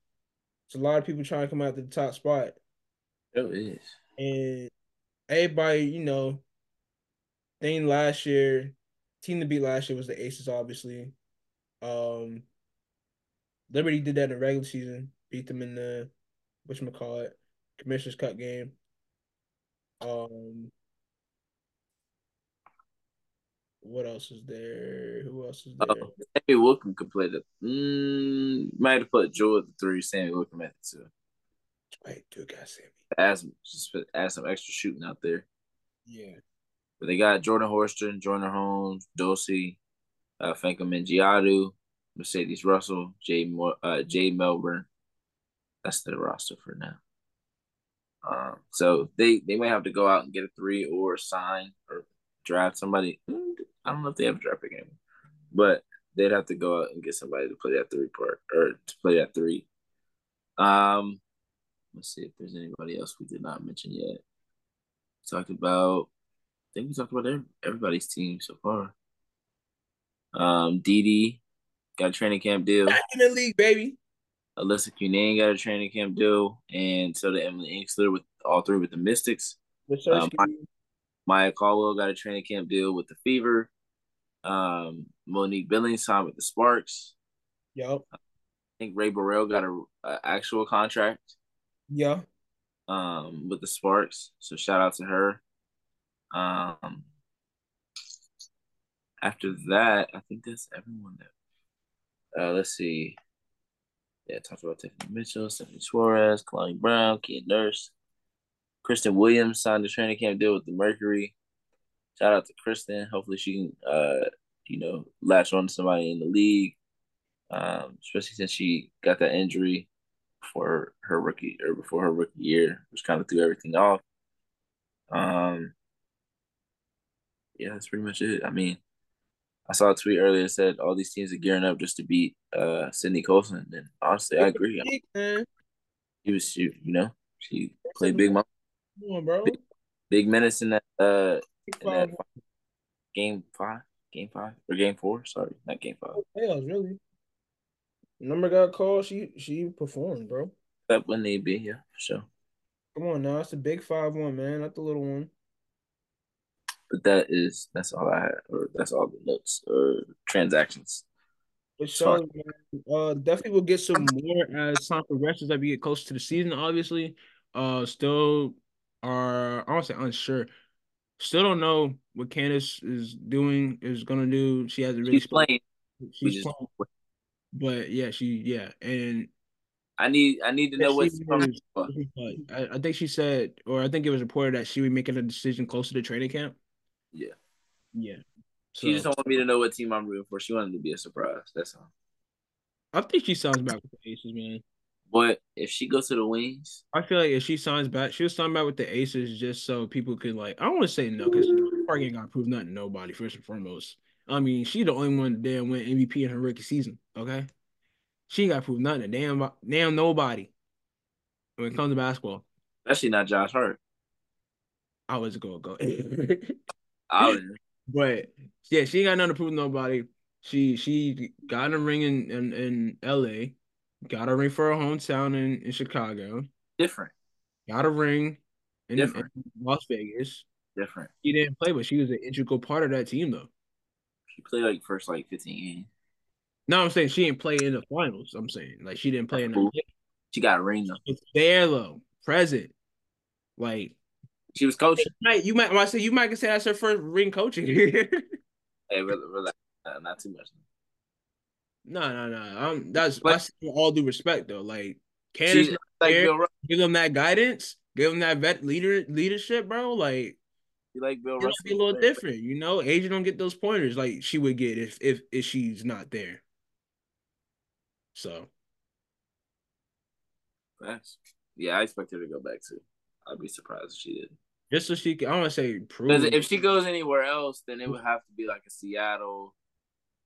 It's a lot of people trying to come out to the top spot. It is. And everybody, you know, thing last year, team to beat last year was the Aces, obviously. Um, Liberty did that in the regular season, beat them in the what call it, Commissioner's Cup game. Um, what else is there? Who else is there? Oh, Sami Whitcomb could play the. Mm, might have put Joe at the three. Sami Whitcomb at the two. Wait, dude, got Sammy. Add some, just put, add some extra shooting out there. Yeah. But they got Jordan Horston, Jordan Holmes, Dosey, uh, Fankam Mendjiadeu, Mercedes Russell, Jay Mo- uh, Jade Melbourne. That's the roster for now. Um, so they they might have to go out and get a three or sign or draft somebody. I don't know if they have a draft pick anymore, but they'd have to go out and get somebody to play that three part or to play that three. Um, let's see if there's anybody else we did not mention yet. Talked about, I think we talked about everybody's team so far. Um, Didi got a training camp deal. Back in the league, baby. Alyssa Cunane got a training camp deal, and so did Emily Engstler with all three with the Mystics. Um, Maya Caldwell got a training camp deal with the Fever. Um, Monique Billings signed with the Sparks. Yep. I think Rae Burrell got a, a, actual contract. Yeah. Um, with the Sparks. So shout out to her. Um, after that, I think that's everyone that. Uh, let's see. Yeah, talked about Tiffany Mitchell, Stephanie Soares, Kalani Brown, Kia Nurse, Kristen Williams signed a training camp deal with the Mercury. Shout out to Kristen. Hopefully she can, uh, you know, latch on to somebody in the league, um, especially since she got that injury for her rookie or before her rookie year, which kind of threw everything off. Um, yeah, that's pretty much it. I mean, I saw a tweet earlier that said all these teams are gearing up just to beat uh Sydney Colson, and honestly, I agree. He was, she, you know, she played big, Come on, bro. Big, big menace in that uh game five, game five or game four. Sorry, not game five. Hell, really. Number got called. She she performed, bro. That when they be, here, for sure. Come on now, it's the big five one, man, not the little one. But that is that's all I had, or that's all the notes or transactions. For sure, uh, definitely we'll get some more as time progresses as we get closer to the season. Obviously, uh, still are I don't say unsure. Still don't know what Candace is doing is gonna do. She hasn't really she's playing. She's playing. But yeah, she yeah, and I need I need to know what's coming. I, I think she said, or I think it was reported that she would making a decision closer to training camp. Yeah. Yeah. So, she just don't want me to know what team I'm rooting for. She wanted to be a surprise. That's all. I think she sounds back with the Aces, man. But if she goes to the Wings, I feel like if she signs back, she was sign back with the Aces just so people could like. I don't want to say no because Park ain't got to prove nothing to nobody. First and foremost, I mean she the only one that damn win MVP in her rookie season. Okay, she ain't got to prove nothing to damn damn nobody when it comes to basketball. Especially not Josh Hart. I was gonna go. I was. But yeah, she ain't got nothing to prove to nobody. She she got in a ring in, in, in LA, got a ring for her hometown in, in Chicago. Different. Got a ring in, in Las Vegas. Different. She didn't play, but she was an integral part of that team though. She played like first like 15 games. No, I'm saying she didn't play in the finals. I'm saying like she didn't play in the. She got a ring though. It's there though, present. Like she was coaching. You might, I say you might say that's her first ring coaching. hey, relax, not too much. No, no, no. I'm that's but, that's all due respect though. Like, like there, give them that guidance, give them that vet leader leadership, bro. Like, you like Bill Russell? Be a little different, you know. A'ja don't get those pointers like she would get if if if she's not there. So. That's yeah, I expect her to go back too. I'd be surprised if she did. Just so she can, I want to say prove. If she goes anywhere else, then it would have to be like a Seattle,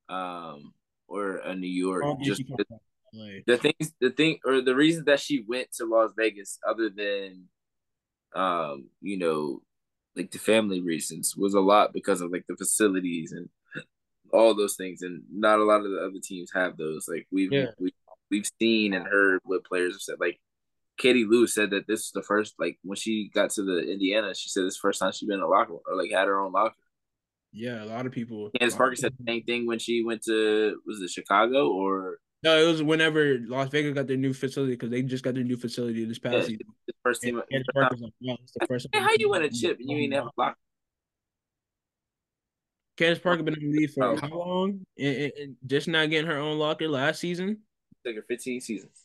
um, or a New York. Just the, the things, the thing, or the reason that she went to Las Vegas, other than, um, you know, like the family reasons, was a lot because of like the facilities and all those things, and not a lot of the other teams have those. Like we've yeah. we, we've seen and heard what players have said, like Katie Lou said that this is the first, like when she got to the Indiana, she said this first time she's been in a locker or like had her own locker. Yeah, a lot of people. Candace uh, Parker said the same thing when she went to was it Chicago or No, it was whenever Las Vegas got their new facility because they just got their new facility this past Yeah, season. the first team. And first like, yeah, the first Hey, how you win a chip and you ain't never blocked? Candace Parker been in the league for Oh. how long? And, and- and just not getting her own locker last season. Took her 15 seasons.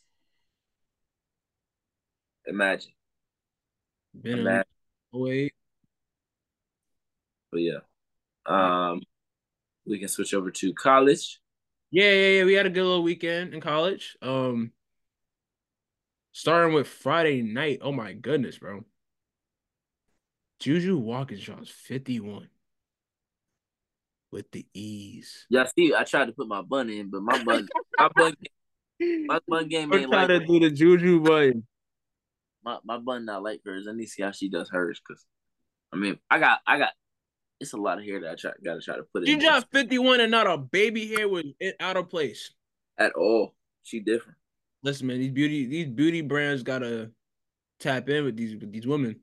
Imagine. Been in Imagine. league. But yeah. Um, we can switch over to college. Yeah, yeah, yeah. We had a good little weekend in college. Um, starting with Friday night. Oh my goodness, bro. Juju Watkins drops 51 with the ease. Yeah, see, I tried to put my bun in, but my bun, my bun, my bun game I'm ain't trying like to do the Juju bun. my, my bun not like hers. I need to see how she does hers because, I mean, I got I got it's a lot of hair that I try got to try to put She in dropped 51 and not a baby hair was out of place. at all. She different. Listen, man, these beauty these beauty brands gotta tap in with these with these women.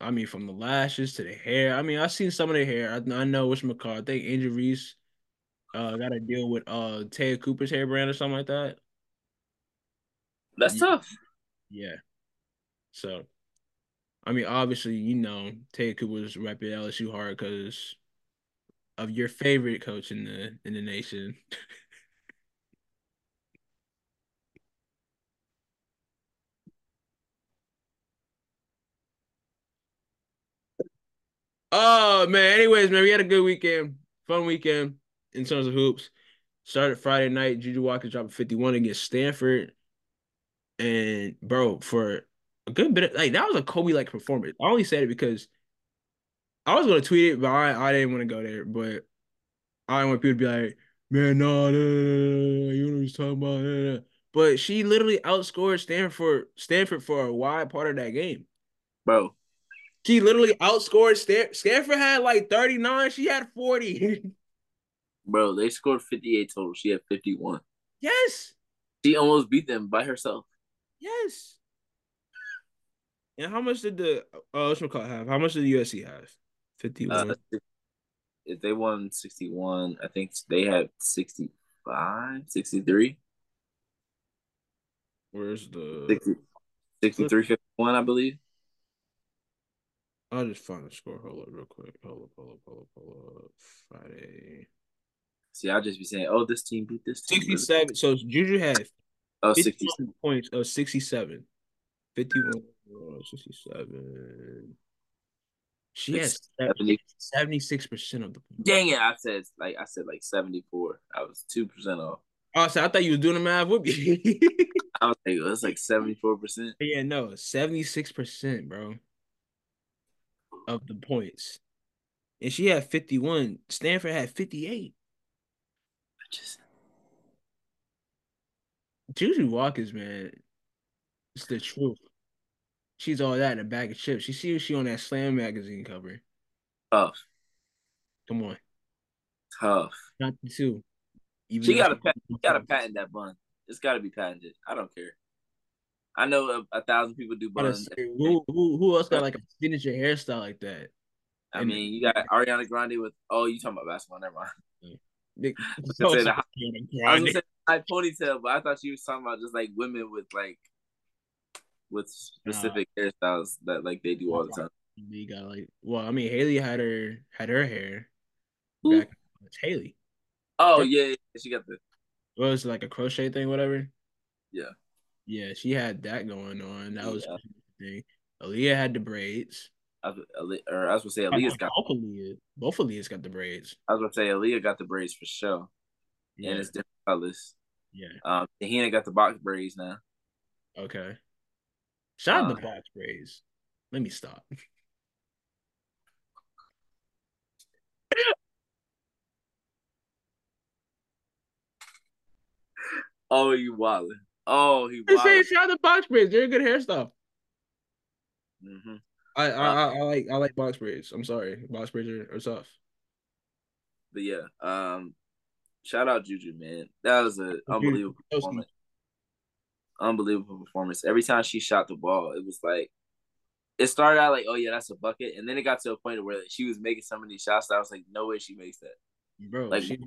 I mean, from the lashes to the hair. I mean, I've seen some of the hair. I, I know which McCall. I think Angel Reese uh got to deal with uh Taya Cooper's hair brand or something like that. That's Yeah. tough. Yeah. So, I mean, obviously, you know, Cooper was repping LSU hard because of your favorite coach in the in the nation. Oh man. Anyways, man, we had a good weekend, fun weekend in terms of hoops. Started Friday night. Juju Watkins dropped 51 against Stanford. And bro, for a good bit of like that was a Kobe like performance. I only said it because I was gonna tweet it, but I, I didn't want to go there. But I want people to be like, man, no, no, no, no, you know what he's talking about. no, no, no." But she literally outscored Stanford Stanford for a wide part of that game. Bro, She literally outscored Stan- Stanford had like 39. She had 40. bro, they scored 58 total. She had 51. yes. She almost beat them by herself. Yes. And how much did the uh call have? How much did the USC have? 51. Uh, if they won 61, I think they had 65, 63, Where's the 60, 63, 51, I believe. I'll just find the score. Hold up real quick. Hold up, hold up, hold up, hold up. Friday. See, I'll just be saying, oh, this team beat this team. 67. So Juju had Oh, 51 60. points of 67. 51 uh, 67. She has 76% of the points. Dang it. I said like I said like 74. I was 2% off. Oh, so I thought you was doing the math with me. I was like, that's like 74%. yeah, no, 76%, bro, of the points. And she had 51. Stanford had 58. Just Juju Watkins, man, it's the truth. She's all that in a bag of chips. She see she on that Slam magazine cover. tough. Come on. Tough. Not the two. Even She gotta pat- Gotta patent that bun. It's gotta be patented. I don't care. I know a, a thousand people do buns. say, Who, who, who else got like a signature hairstyle like that? I mean, you got Ariana Grande with. Oh, you talking about basketball? Never mind. Nick- gonna say the- I was gonna say high ponytail, but I thought you was talking about just like women with like with specific hairstyles that like they do all the time. You got like, well, I mean, Haley had her had her hair back. It's Haley. Oh yeah, yeah, she got the What was it, like a crochet thing, whatever? Yeah. Yeah, she had that going on. That was Yeah. thing. Aaliyah had the braids. I or I was gonna say Aaliyah's got. both Aaliyah. Both Aaliyah's got the braids. I was gonna say Aaliyah got the braids for sure, Yeah. and it's different colors. yeah. Um, Tahina got the box braids now. Okay. Shout out Uh, the box braids. Let me stop. Oh, you wildin'. Oh, he saying, wildin'. shout out the box braids. They're a good hairstyle. hmm I, I, Uh, I, I like I like box braids. I'm sorry, box braids are, are tough. But yeah, um, shout out Juju, man. That was an unbelievable was- performance. Unbelievable performance. Every time she shot the ball, it was like it started out like, oh yeah, that's a bucket, and then it got to a point where she was making some of these shots that I was like, no way she makes that. Bro, Like she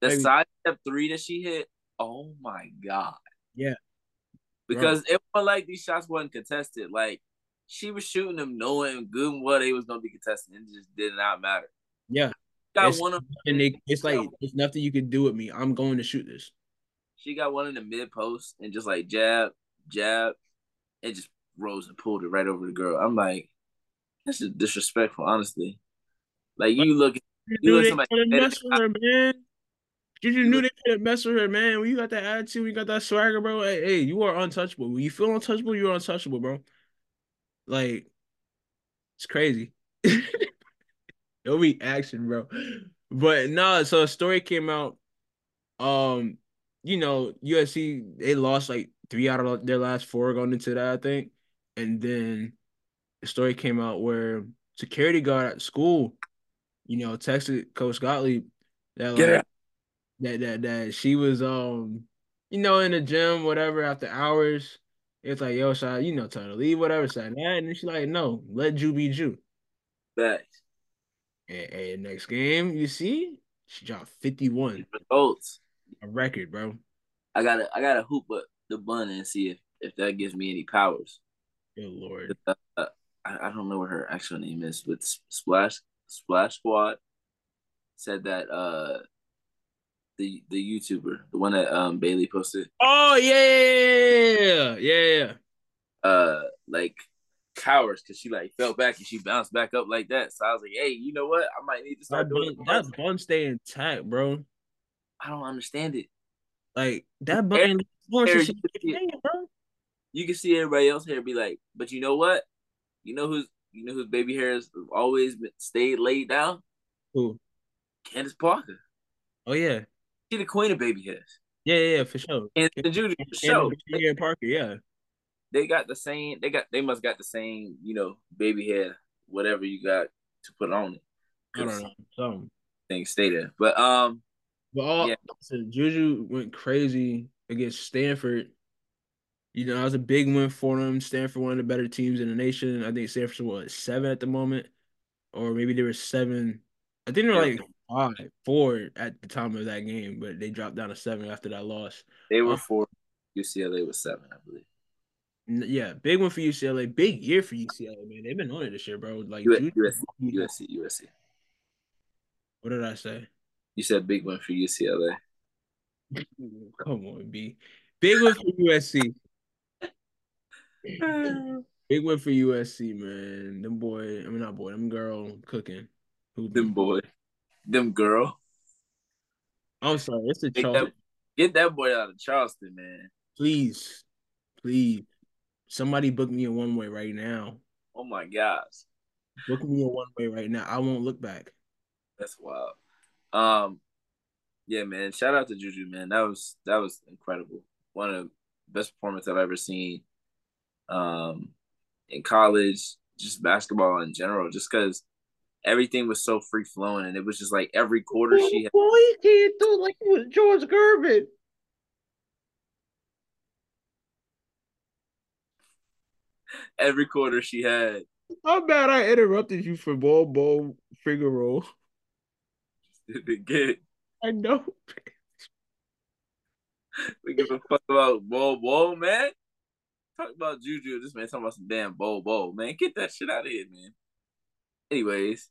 The side step three that she hit, oh my god. Yeah. Because it wasn't like these shots wasn't contested. Like she was shooting them knowing good and well they was gonna be contested and it just did not matter. Yeah. Got It's, one of and they, it's like there's nothing you can do with me. I'm going to shoot this. She got one in the mid post and just like jab, jab, and just rose and pulled it right over the girl. I'm like, this is disrespectful, honestly. Like you look You You look somebody mess with her, man. You just knew they couldn't mess with her, man. When you got that attitude, when you got that swagger, bro. Hey, hey, you are untouchable. When you feel untouchable, you're untouchable, bro. Like, it's crazy. No reaction, bro. But no, so a story came out. Um, you know, USC they lost like three out of their last four going into that, I think. And then the story came out where security guard at school, you know, texted Coach Gottlieb that like that that that she was um, you know, in the gym, whatever, after hours. It's like, yo, should I, you know, tell her to leave, whatever, said that. And then she's like, no, let Jew be Jew. back. And, and next game, you see, she dropped 51. Results. A record, bro. I gotta I gotta hoop up the bun and see if if that gives me any powers. Good lord. Uh, uh, I, I don't know what her actual name is, but Splash Splash Squad said that uh the the YouTuber, the one that um Bailey posted, Oh yeah, yeah, yeah. uh like cowards because she like fell back and she bounced back up like that. So I was like, hey, you know what? I might need to That start doing bun, that bun stay intact, bro. I don't understand it. Like that bun ain't going Eric, since she you can see it. came, bro. You can see everybody else here be like, but you know what? You know who's you know whose baby hair has always been stayed laid down? Who? Candace Parker. Oh yeah, She the queen of baby hairs. yeah, yeah, for sure. And the Judy And show. yeah, Parker, yeah. They got the same. They got. They must got the same. You know, baby hair, whatever you got to put on it. I don't know. Something. Things stay there. But um, But all Yeah. Juju went crazy against Stanford. You know, that was a big win for them. Stanford, one of the better teams in the nation. I think Stanford's was seven at the moment, or maybe they were seven. I think they were like five, four at the time of that game, but they dropped down to seven after that loss. they were Uh, four. UCLA was seven, I believe. Yeah, big one for UCLA. Big year for UCLA, man. They've been on it this year, bro. Like, USC, USC, USC. what did I say? You said big one for UCLA. Come on, B. Big one for USC. Big win for USC, man. Them boy, I mean not boy, them girl cooking. Who Them boy, them girl. I'm sorry, it's a Charleston. that, get that boy out of Charleston, man. Please, please, somebody book me a one way right now. Oh my gosh, Book me a one way right now. I won't look back. that's wild. Um, yeah, man. Shout out to Juju, man. That was that was incredible. One of the best performances I've ever seen. Um, in college, just basketball in general, just because everything was so free flowing, and it was just like every quarter she had. Boy, he can't do it like was George Gervin. Every quarter she had. I'm mad I interrupted you for ball ball Figaro. Get I know. we give a fuck about Bo Bo, man. Talk about Juju. This man talking about some damn Bo Bo, man. Get that shit out of here, man. Anyways,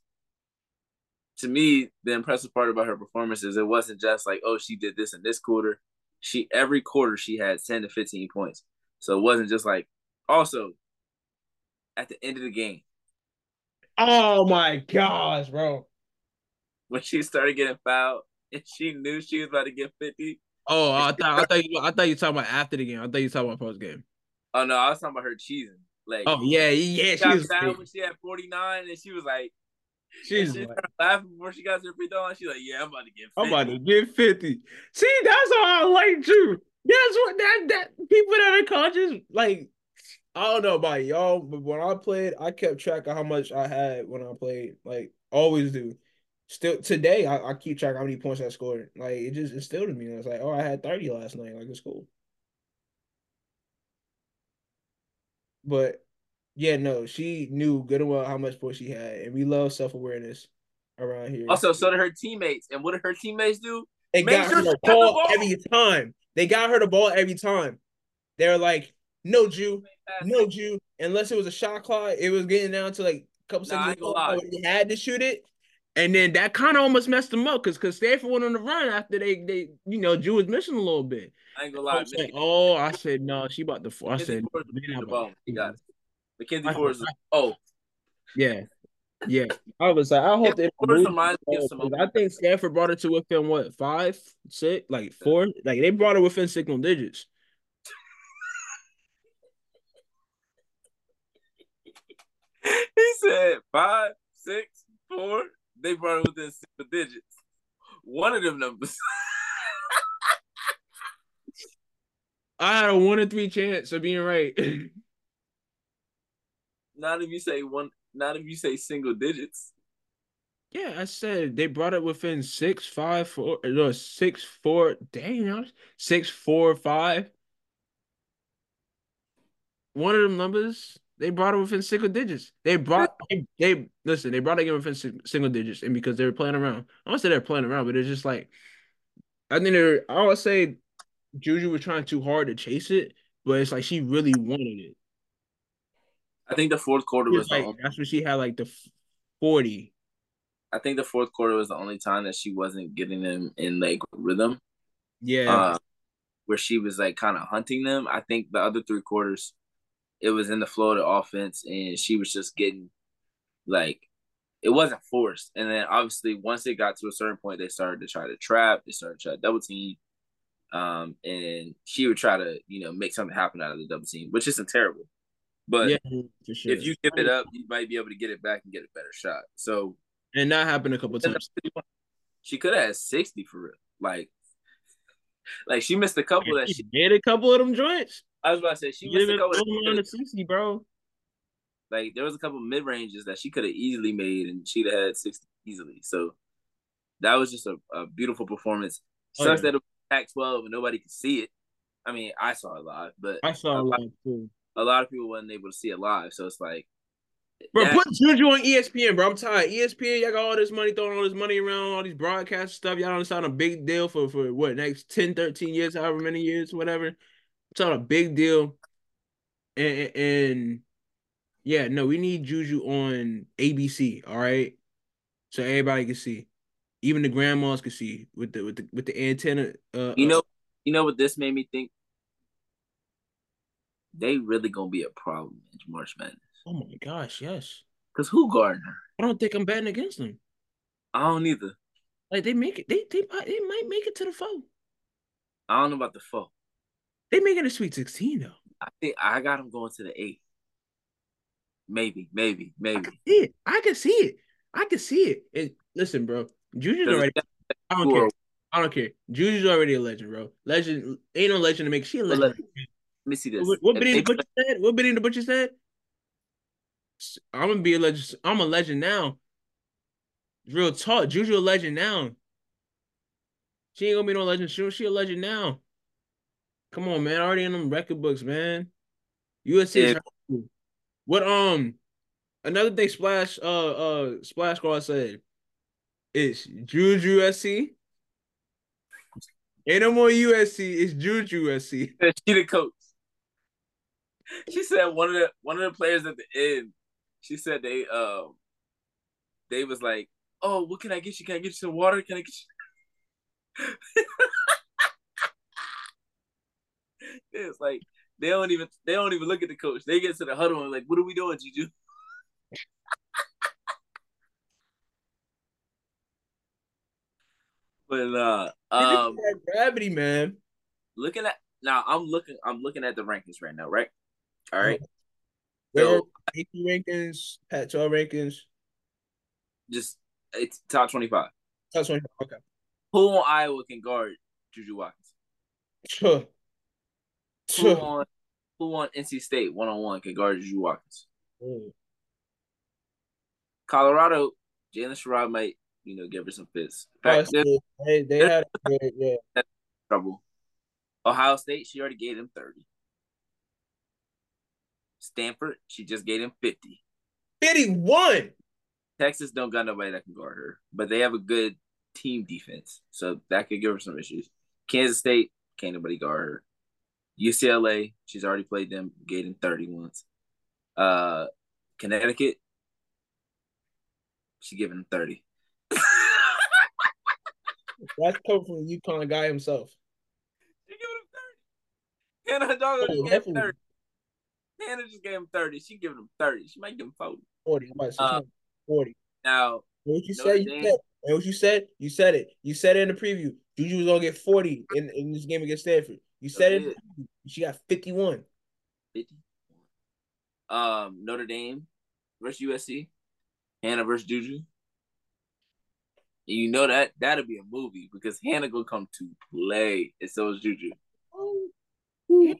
to me, the impressive part about her performance is it wasn't just like, oh, she did this in this quarter. She every quarter she had 10 to 15 points. So it wasn't just like also at the end of the game, Oh my gosh, bro. When she started getting fouled and she knew she was about to get 50. Oh, I thought I thought you I thought you were talking about after the game. I thought you were talking about post game. Oh no, I was talking about her cheesing. Like Oh yeah, yeah, she she got was fouled when she had 49 and she was like, she's she like, laughing before she got to her free throw line. She's like, "Yeah, I'm about to get 50. I'm about to get 50. See, that's how I like you. That's what that that people that are conscious, like I don't know about y'all, but when I played, I kept track of how much I had when I played. Like always do. Still today, I, I keep track of how many points I scored. Like it just instilled in me. I was like, oh, I had 30 last night. Like it's cool. But yeah, no, she knew good and well how much points she had, and we love self awareness around here. Also, so did her teammates. And what did her teammates do? They Make got sure her the ball ball. every time. They got her the ball every time. They're like, no Jew, no Jew. Unless it was a shot clock, it was getting down to like a couple Nah, I seconds. ain't gonna lie. They had to shoot it. And then that kind of almost messed them up because because Stanford went on the run after they they you know Drew was missing a little bit. I ain't gonna lie. like, oh, I said no, she about to. I said, man, the ball. about- He got it. Mackenzie Forrest. Oh, yeah, yeah. I was like, I hope they don't Forrest lose reminds me of the some. ball, 'cause I think Stanford brought it to within what five, six, like four, like they brought it within single digits. he said five, six, four. They brought it within single digits. One of them numbers. I had a one in three chance of being right. not if you say one. Not if you say single digits. yeah, I said they brought it within six, five, four, no, six, four. Dang, six, four, five. One of them numbers, they brought it within single digits. They brought they, they listen, they brought it within si- single digits, and because they were playing around. I don't say they're playing around, but it's just like I think they're. I would say Juju was trying too hard to chase it, but it's like she really wanted it. I think the fourth quarter was was like only, that's when she had like the forty. I think the fourth quarter was the only time that she wasn't getting them in like rhythm. Yeah, Uh, where she was like kind of hunting them. I think the other three quarters, it was in the flow of the offense, and she was just getting like it wasn't forced. And then obviously once it got to a certain point, they started to try to trap, they started to try to double team. Um, and she would try to, you know, make something happen out of the double team, which isn't terrible. But yeah, for sure. if you give it up, you might be able to get it back and get a better shot. So and that happened a couple times. she could have had 60 for real. Like, like she missed a couple that She did a couple of them joints. I was about to say she She missed a couple the sixty, bro. Like there was a couple mid ranges that she could have easily made and she'd have had 60 easily. So that was just a, a beautiful performance. Oh, Sucks yeah. that it was Pac 12 and nobody could see it. I mean, I saw it live, but I saw a lot, too. a lot of people wasn't able to see it live. So it's like, Bro, that- put Juju on ESPN, bro. I'm tired. ESPN, y'all got all this money, throwing all this money around, all these broadcast stuff. Y'all don't sound a big deal for, for what, next 10, 13 years, however many years, whatever. It's not a big deal. And, and yeah, no, we need Juju on ABC, all right? So everybody can see. Even the grandmas can see with the with the with the antenna. Uh, you know, you know what this made me think? They really gonna be a problem in March Madness. oh my gosh, yes. Cause who guarding her? I don't think I'm betting against them. I don't either. Like they make it, they they might they might make it to the foe. I don't know about the four. They making a Sweet 16 though. I think I got them going to the eight. Maybe, maybe, I maybe. can see it. I can see it. I can see it. And listen, bro, Juju's already. I don't care. I don't care. Juju's already a legend, bro. Legend ain't no legend to make. She a legend. Let me see this. What, Benny the Butcher said? What Benny the Butcher said? I'm gonna be a legend. I'm a legend now. Real talk. Juju a legend now. She ain't gonna be no legend soon. She a legend now. Come on, man. Already in them record books, man. USC is Yeah. hurt. What um another thing Splash uh uh Splash Squad said is Juju USC. Ain't no more USC, it's Juju USC. she the coach. She said one of the one of the players at the end. She said they um they was like, "Oh, what can I get you? Can I get you some water? Can I get you?" it's like they don't even they don't even look at the coach. They get to the huddle and like, "What are we doing, Juju?" but uh, um, gravity, man. looking at now, I'm looking I'm looking at the rankings right now, right? All right. Where So AP rankings, Pat 12 rankings, just it's top twenty five. top 20. Okay. Who on Iowa can guard Juju Watkins? Sure. Who on who on NC State one on one can guard Juju Watkins? Mm. Colorado, Jaylyn Sherrod might you know give her some fits. Oh, fact, it's there's good. They, they had good, yeah. trouble. Ohio State, she already gave them thirty. Stanford, she just gave them fifty. 51. Texas don't got nobody that can guard her, but they have a good team defense, so that could give her some issues. Kansas State can't nobody guard her. UCLA, she's already played them, them 30 once. Uh, Connecticut, she giving them 30. That's coming from the UConn guy himself. She giving him 30. Hannah Hidalgo Oh, just gave him 30. Hannah just gave him 30. She giving him 30. She might give him 40. 40. I'm about to say, Uh, 40. Now, what you Notre said, you said. And what you said, you said it. You said it in the preview. Juju was gonna get 40 in, in this game against Stanford. You said it. preview. She got 51. 50. Um, Notre Dame versus USC. Hannah versus Juju. And you know that that'll be a movie because Hannah gonna come to play, and so is Juju. Oh,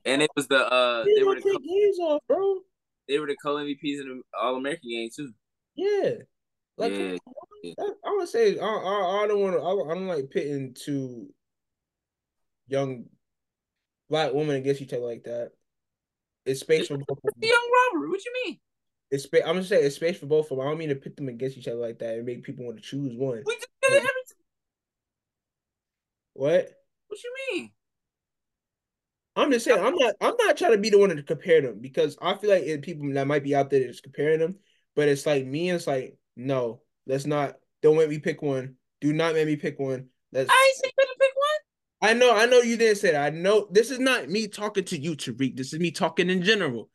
And it was the uh they they were the take games off, bro. they were the co MVPs in the All American game too. Yeah. Like Yeah. I, I would say I, I, I don't want to. I, I don't like pitting two young black women against each other like that. It's space for both of them. Young Robert, what you mean? It's space. I'm gonna say it's space for both of them. I don't mean to pit them against each other like that and make people want to choose one. We just did it every time. What? What you mean? I'm just saying. I'm not. I'm not trying to be the one to compare them because I feel like it, people that might be out there that's comparing them, but it's like me. It's like no, let's not. Don't make me pick one. Do not make me pick one. Let's. I ain't say you better pick one. I know, I know you didn't say that. I know this is not me talking to you, Tariq. This is me talking in general.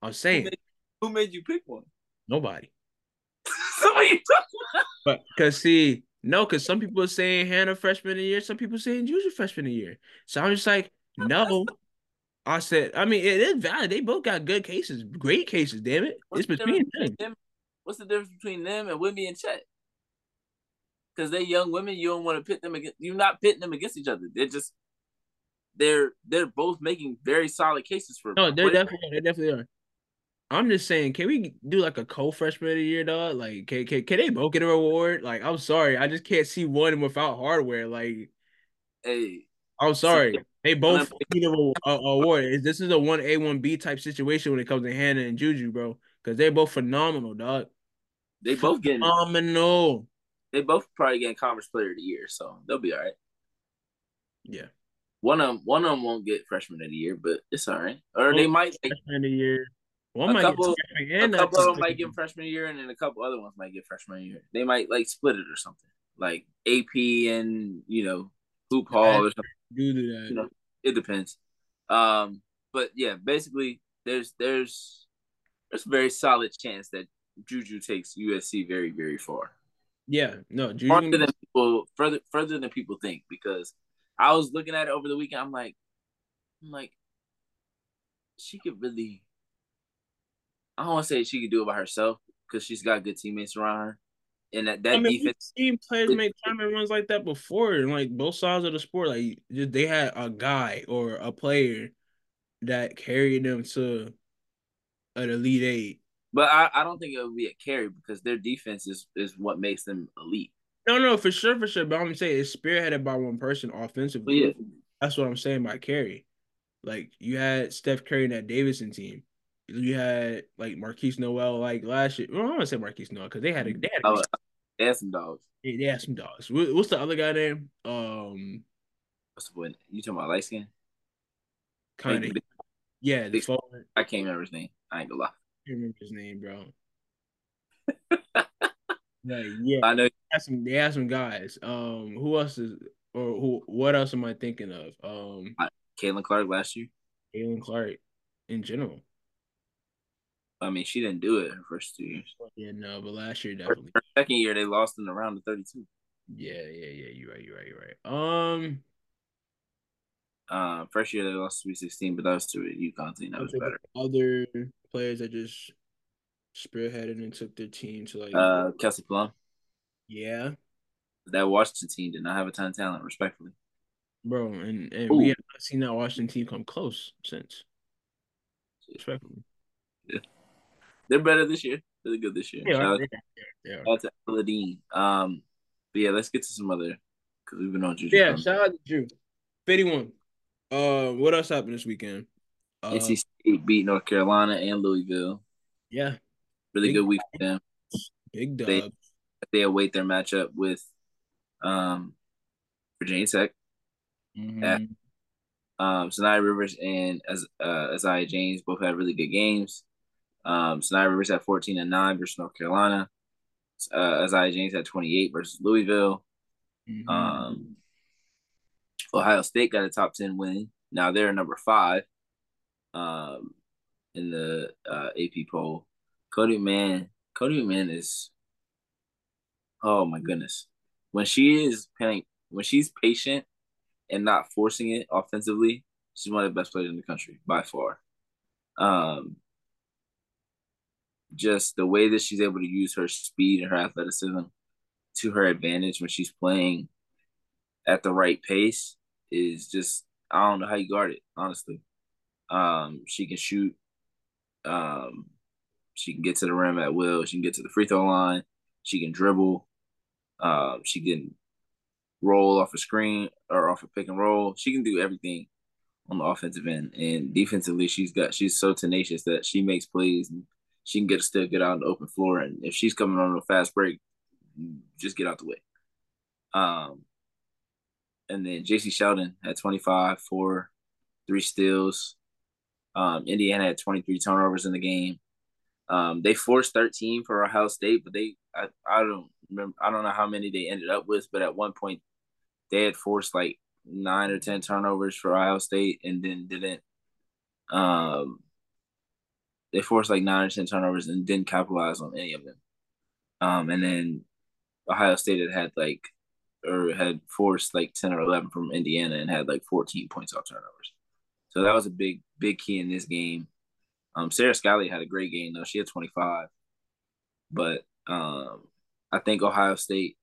I'm Who saying made, who made you pick one? nobody. Somebody But cause see, no, cause some people are saying Hannah freshman of the year, some people saying Juju freshman of the year. So I'm just like, no. I said, I mean, it is valid. They both got good cases, great cases. Damn it, What's it's the between them. them? What's the difference between them and Wemby and Chet? Because they're young women, you don't want to pit them against. You're not pitting them against each other. They're just they're they're both making very solid cases for. No, they what- definitely, they definitely are. I'm just saying, can we do like a co-freshman of the year, dog? Like, can, can can they both get a reward? Like, I'm sorry, I just can't see one without hardware. Like, Hey, I'm sorry, they both need a, a, award. This is a one A one B type situation when it comes to Hannah and Juju, bro, because they're both phenomenal, dog. they both getting Phenomenal. They both probably getting conference player of the year, so they'll be all right. Yeah, One of them, one of them won't get freshman of the year, but it's all right. Or they might. Like, freshman of the year. One A might couple- get a couple of not- them might get freshman year, and then a couple other ones might get freshman year. They might like split it or something, like AP and you know hoop hall or something. do do that. You know, it depends. Um, but yeah, basically, there's there's there's a very solid chance that Juju takes USC very very far, Yeah, no, Juju. farther than people further further than people think. Because I was looking at it over the weekend, I'm like, I'm like, she could really. I don't want to say she could do it by herself because she's got good teammates around her, and that that I mean, defense. seen players make tournament runs like that before, and like both sides of the sport, like just they had a guy or a player that carried them to an elite eight. But I, I don't think it would be a carry because their defense is, is what makes them elite. No, no, for sure, for sure. But I'm saying it's spearheaded by one person offensively. yeah, That's what I'm saying by carry. Like you had Steph Curry in that Davidson team. You had like Markquis Nowell like last year. Well, I don't want to say Markquis Nowell because they had a they had, a, oh, they had some dogs. they, they had some dogs. What's the other guy name? Um, What's the point? You talking about light skin? kind of. Yeah, the big- I can't remember his name. I ain't gonna lie. Remember his name, bro. like, yeah, I know they had some. They had some guys. Um, who else is or who? What else am I thinking of? Um, Caitlin Clark last year. Caitlin Clark in general. I mean, she didn't do it her first two years. Yeah, no, but last year definitely. her second year, they lost in the round of 32. Yeah, yeah, yeah. You're right. You're right. You're right. Um, Uh, first year, they lost to Sweet 16, but that was to a UConn team. That was better. other players that just spearheaded and took their team to like, Uh, Kelsey Plum. yeah, That Washington team did not have a ton of talent, respectfully. bro, and and Ooh. we have not seen that Washington team come close since. Respectfully. Yeah. They're better this year. Really good this year. Yeah, are. Shout out to Aladdin. Um, but yeah, let's get to some other because we've been on Juju. Yeah, shout out to Drew. 51. Uh, what else happened this weekend? Uh, NC State beat North Carolina and Louisville. yeah, Really Big- good week for them. big dub. They- they await their matchup with um, Virginia Tech. Mm-hmm. At, um, Saniya Rivers and as uh, Aziaha James both had really good games. Um, Saniya Rivers had 14 and 9 versus North Carolina. Uh, Aziaha James had 28 versus Louisville. Mm-hmm. Um, Ohio State got a top 10 win. Now they're number five um, in the uh, AP poll. Cotie Man, Cotie Man is, oh my goodness. When she is playing, when she's patient and not forcing it offensively, she's one of the best players in the country by far. Um, just the way that she's able to use her speed and her athleticism to her advantage when she's playing at the right pace is just I don't know how you guard it, honestly. Um, she can shoot. Um, she can get to the rim at will. She can get to the free throw line. She can dribble. Um, she can roll off a screen or off a pick and roll. She can do everything on the offensive end. And defensively, she's got she's so tenacious that she makes plays and she can get still get out on the open floor. And if she's coming on a fast break, just get out the way. Um, and then Jacy Sheldon had 25, four, three steals. Um, Indiana had 23 turnovers in the game. Um, they forced 13 for Ohio State, but they I, I don't remember I don't know how many they ended up with, but at one point they had forced like nine or ten turnovers for Ohio State and then didn't um they forced like nine or ten turnovers and didn't capitalize on any of them. Um, and then Ohio State had had like or had forced like ten or eleven from Indiana and had like fourteen points off turnovers. So that was a big big key in this game. Um, Sara Scalia had a great game though. She had twenty five, but um, I think Ohio State.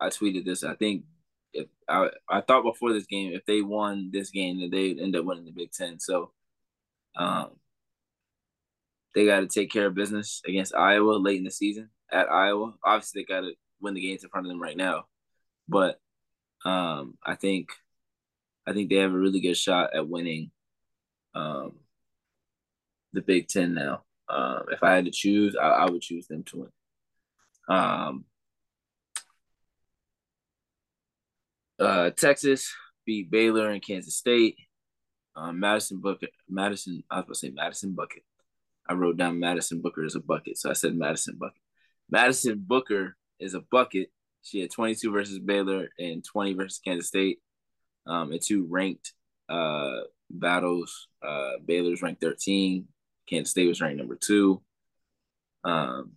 I tweeted this. I think if I I thought before this game, if they won this game, that they'd end up winning the Big Ten. So, um, they got to take care of business against Iowa late in the season at Iowa. Obviously, they got to win the games in front of them right now, but um, I think I think they have a really good shot at winning um, the Big Ten now. Um, if I had to choose, I, I, would choose them to win. Um, uh, Texas beat Baylor and Kansas State. Um, Madison Booker, Madison, I was going to say Madison Bucket. I wrote down Madison Booker as a bucket, so I said Madison Bucket. Madison Booker is a bucket. She had 22 versus Baylor and 20 versus Kansas State. Um, and two ranked uh, battles. Uh, Baylor's ranked 13. Kansas State was ranked number two. Um,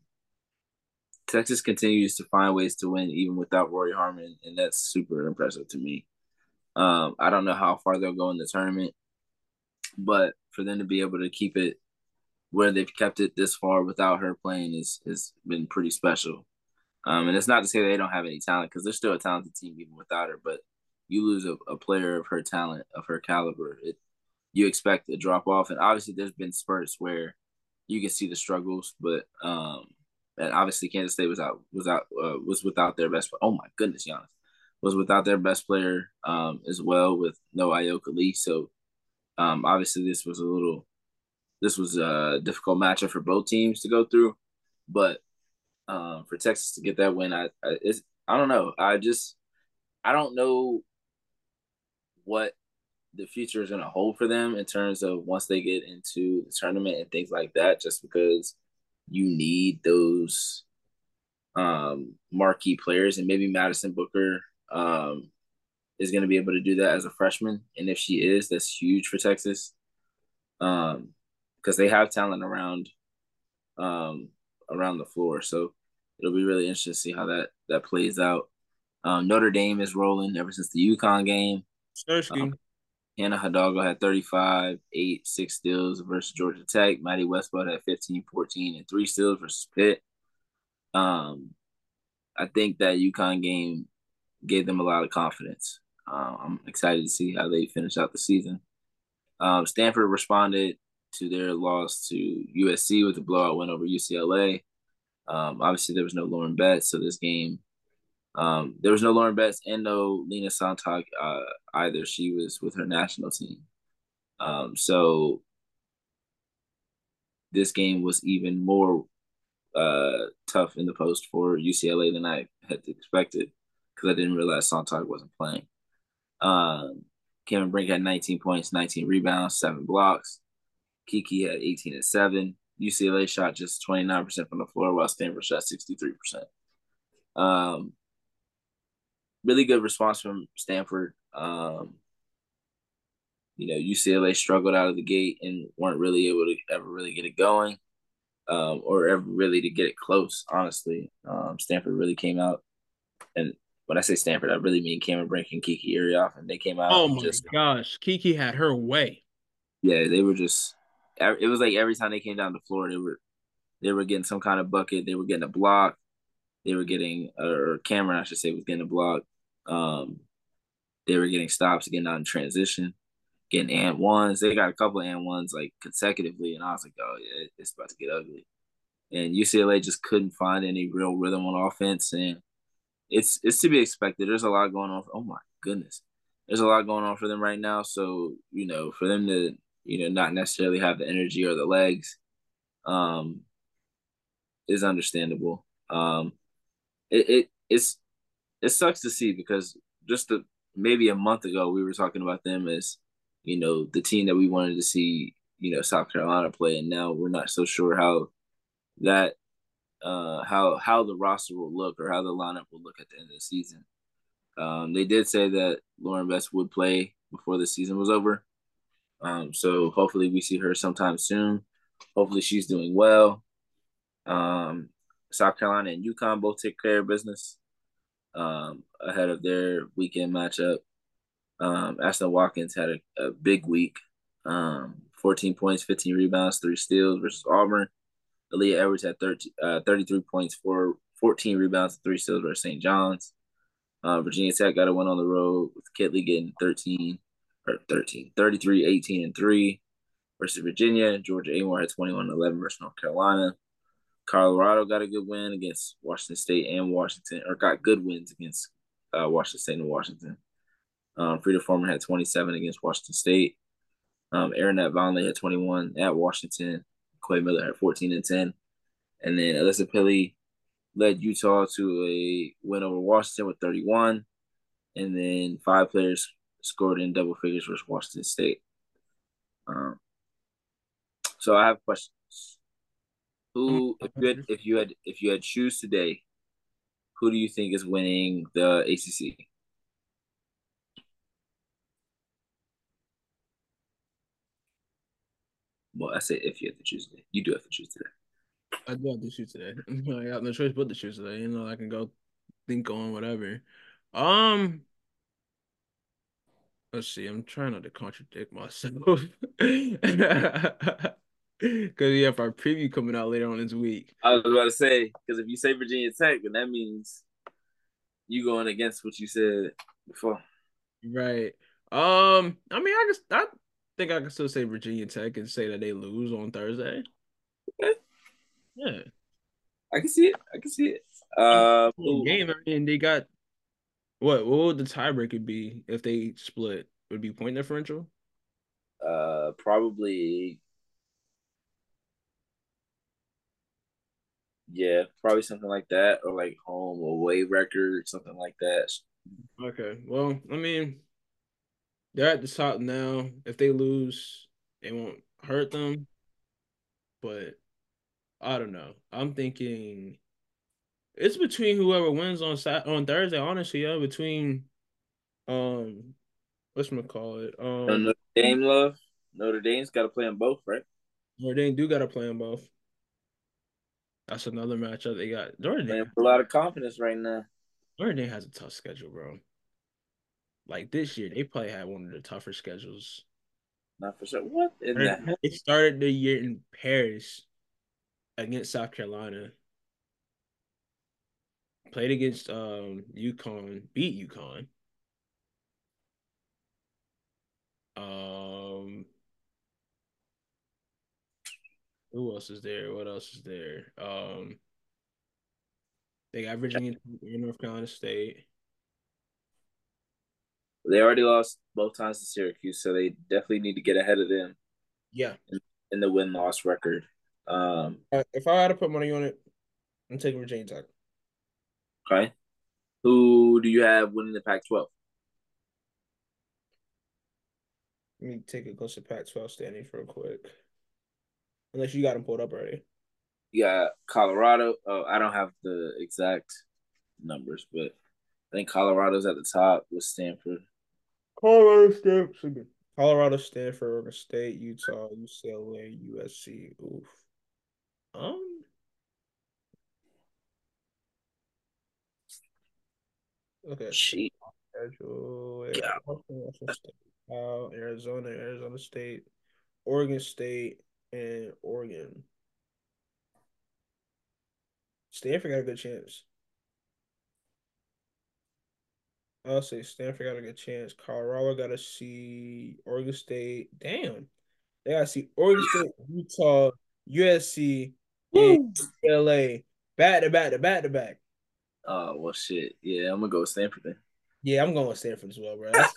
Texas continues to find ways to win even without Rori Harmon, and that's super impressive to me. Um, I don't know how far they'll go in the tournament, but for them to be able to keep it where they've kept it this far without her playing is has been pretty special. Um, and it's not to say they don't have any talent because they're still a talented team even without her. But you lose a, a player of her talent, of her caliber, it, you expect a drop off. And obviously, there's been spurts where you can see the struggles, but um, and obviously Kansas State was out was out uh, was without their best. Oh my goodness, Giannis was without their best player um, as well with no Ayoka Lee. So um, obviously, this was a little this was a difficult matchup for both teams to go through, but um, for Texas to get that win, I, I I don't know. I just I don't know what the future is going to hold for them in terms of once they get into the tournament and things like that. Just because you need those um, marquee players, and maybe Madison Booker um, is going to be able to do that as a freshman, and if she is, that's huge for Texas. Um, because they have talent around um around the floor. So it'll be really interesting to see how that that plays out. Um, Notre Dame is rolling ever since the UConn game. Um, Hannah Hidalgo had 35, 8, 6 steals versus Georgia Tech. Maddy Westbeld had 15, 14, and 3 steals versus Pitt. Um, I think that UConn game gave them a lot of confidence. Uh, I'm excited to see how they finish out the season. Um, Stanford responded to their loss to USC with a blowout win over UCLA. Um, obviously, there was no Lauren Betts, so this game, um, there was no Lauren Betts and no Lina Sontag uh, either. She was with her national team. Um, so this game was even more uh, tough in the post for UCLA than I had expected because I didn't realize Sontag wasn't playing. Um, Cameron Brink had 19 points, 19 rebounds, seven blocks. Kiki had 18 and seven. UCLA shot just 29% from the floor, while Stanford shot 63%. Um, really good response from Stanford. Um, you know, UCLA struggled out of the gate and weren't really able to ever really get it going, um, or ever really to get it close. Honestly, um, Stanford really came out, and when I say Stanford, I really mean Cameron Brink and Kiki Iriafen, and they came out. Oh my just, gosh, Kiki had her way. Yeah, they were just. It was like every time they came down the floor, they were, they were getting some kind of bucket. They were getting a block. They were getting, or Cameron, I should say, was getting a block. Um, they were getting stops, getting out in transition getting and ones. They got a couple of and ones like consecutively, and I was like, oh yeah, it's about to get ugly. And UCLA just couldn't find any real rhythm on offense, and it's it's to be expected. There's a lot going on. Oh my goodness, there's a lot going on for them right now. So you know, for them to you know not necessarily have the energy or the legs, um, is understandable. Um, it, it it's it sucks to see because just the maybe a month ago we were talking about them as you know, the team that we wanted to see, you know, South Carolina play, and now we're not so sure how that uh how how the roster will look or how the lineup will look at the end of the season. Um, they did say that Lauren Betts would play before the season was over. Um, so hopefully we see her sometime soon. Hopefully she's doing well. Um, South Carolina and UConn both take care of business um, ahead of their weekend matchup. Um, Ashlyn Watkins had a, a big week. Um, 14 points, 15 rebounds, three steals versus Auburn. Aaliyah Edwards had 13, uh, 33 points, for 14 rebounds, three steals versus St. John's. Uh, Virginia Tech got a win on the road with Kitley getting 13 or 13, 33, 18, and 3 versus Virginia. Georgia Amoore had 21 11 versus North Carolina. Colorado got a good win against Washington State and Washington, or got good wins against uh, Washington State and Washington. Um, Frida Formann had 27 against Washington State. Um, Aaronette Vonleh had 21 at Washington. Quay Miller had 14 and 10. And then Alissa Pili led Utah to a win over Washington with 31. And then five players scored in double figures versus Washington State. Um, so I have questions. Who, if you had, if you had, if you had choose today, who do you think is winning the ACC? Well, I say if you have to choose today. You do have to choose today. I do have to choose today. I got no choice but to choose today. You know, I can go think on whatever. Um, let's see. I'm trying not to contradict myself. Cause we have our preview coming out later on this week. I was about to say because if you say Virginia Tech, then that means you going against what you said before. Right. Um. I mean, I guess I think I can still say Virginia Tech and say that they lose on Thursday. Okay. Yeah. I can see it. I can see it. Uh, game and they got what? What would the tiebreaker be if they split? Would be point differential? Uh, probably. Yeah, probably something like that, or like home away record, something like that. Okay. Well, I mean, they're at the top now. If they lose, it won't hurt them. But I don't know. I'm thinking it's between whoever wins on Sat on Thursday. Honestly, yeah, between um, what's gonna call it? Um, Notre Dame love. Notre Dame's got to play them both, right? Notre Dame do got to play them both. That's another matchup they got. Notre Dame a lot of confidence right now. Notre Dame has a tough schedule, bro. Like this year, they probably had one of the tougher schedules. Not for sure. What? That- it started the year in Paris against South Carolina. Played against um UConn, beat UConn. Um, who else is there? What else is there? Um, they got Virginia, North Carolina State. They already lost both times to Syracuse, so they definitely need to get ahead of them. Yeah, in, in the win loss record. Um, if I had to put money on it, I'm taking Virginia Tech. Okay. Who do you have winning the Pac-12? Let me take a closer Pac-12 standings real quick. Unless you got them pulled up already. Yeah, Colorado. Oh, I don't have the exact numbers, but I think Colorado's at the top with Stanford. Colorado, Stanford, Colorado, Stanford, Oregon State, Utah, UCLA, USC. Oof. Um. Okay. Sheet. Schedule. Yeah. Uh, Arizona, Arizona State, Oregon State, and Oregon. Stanford got a good chance. I'll say Stanford got a good chance. Colorado got to see Oregon State. Damn. They got to see Oregon State, Utah, USC, and LA back to back to back to back. Oh, well, shit. Yeah, I'm going to go with Stanford then. Yeah, I'm going with Stanford as well, bro. That's,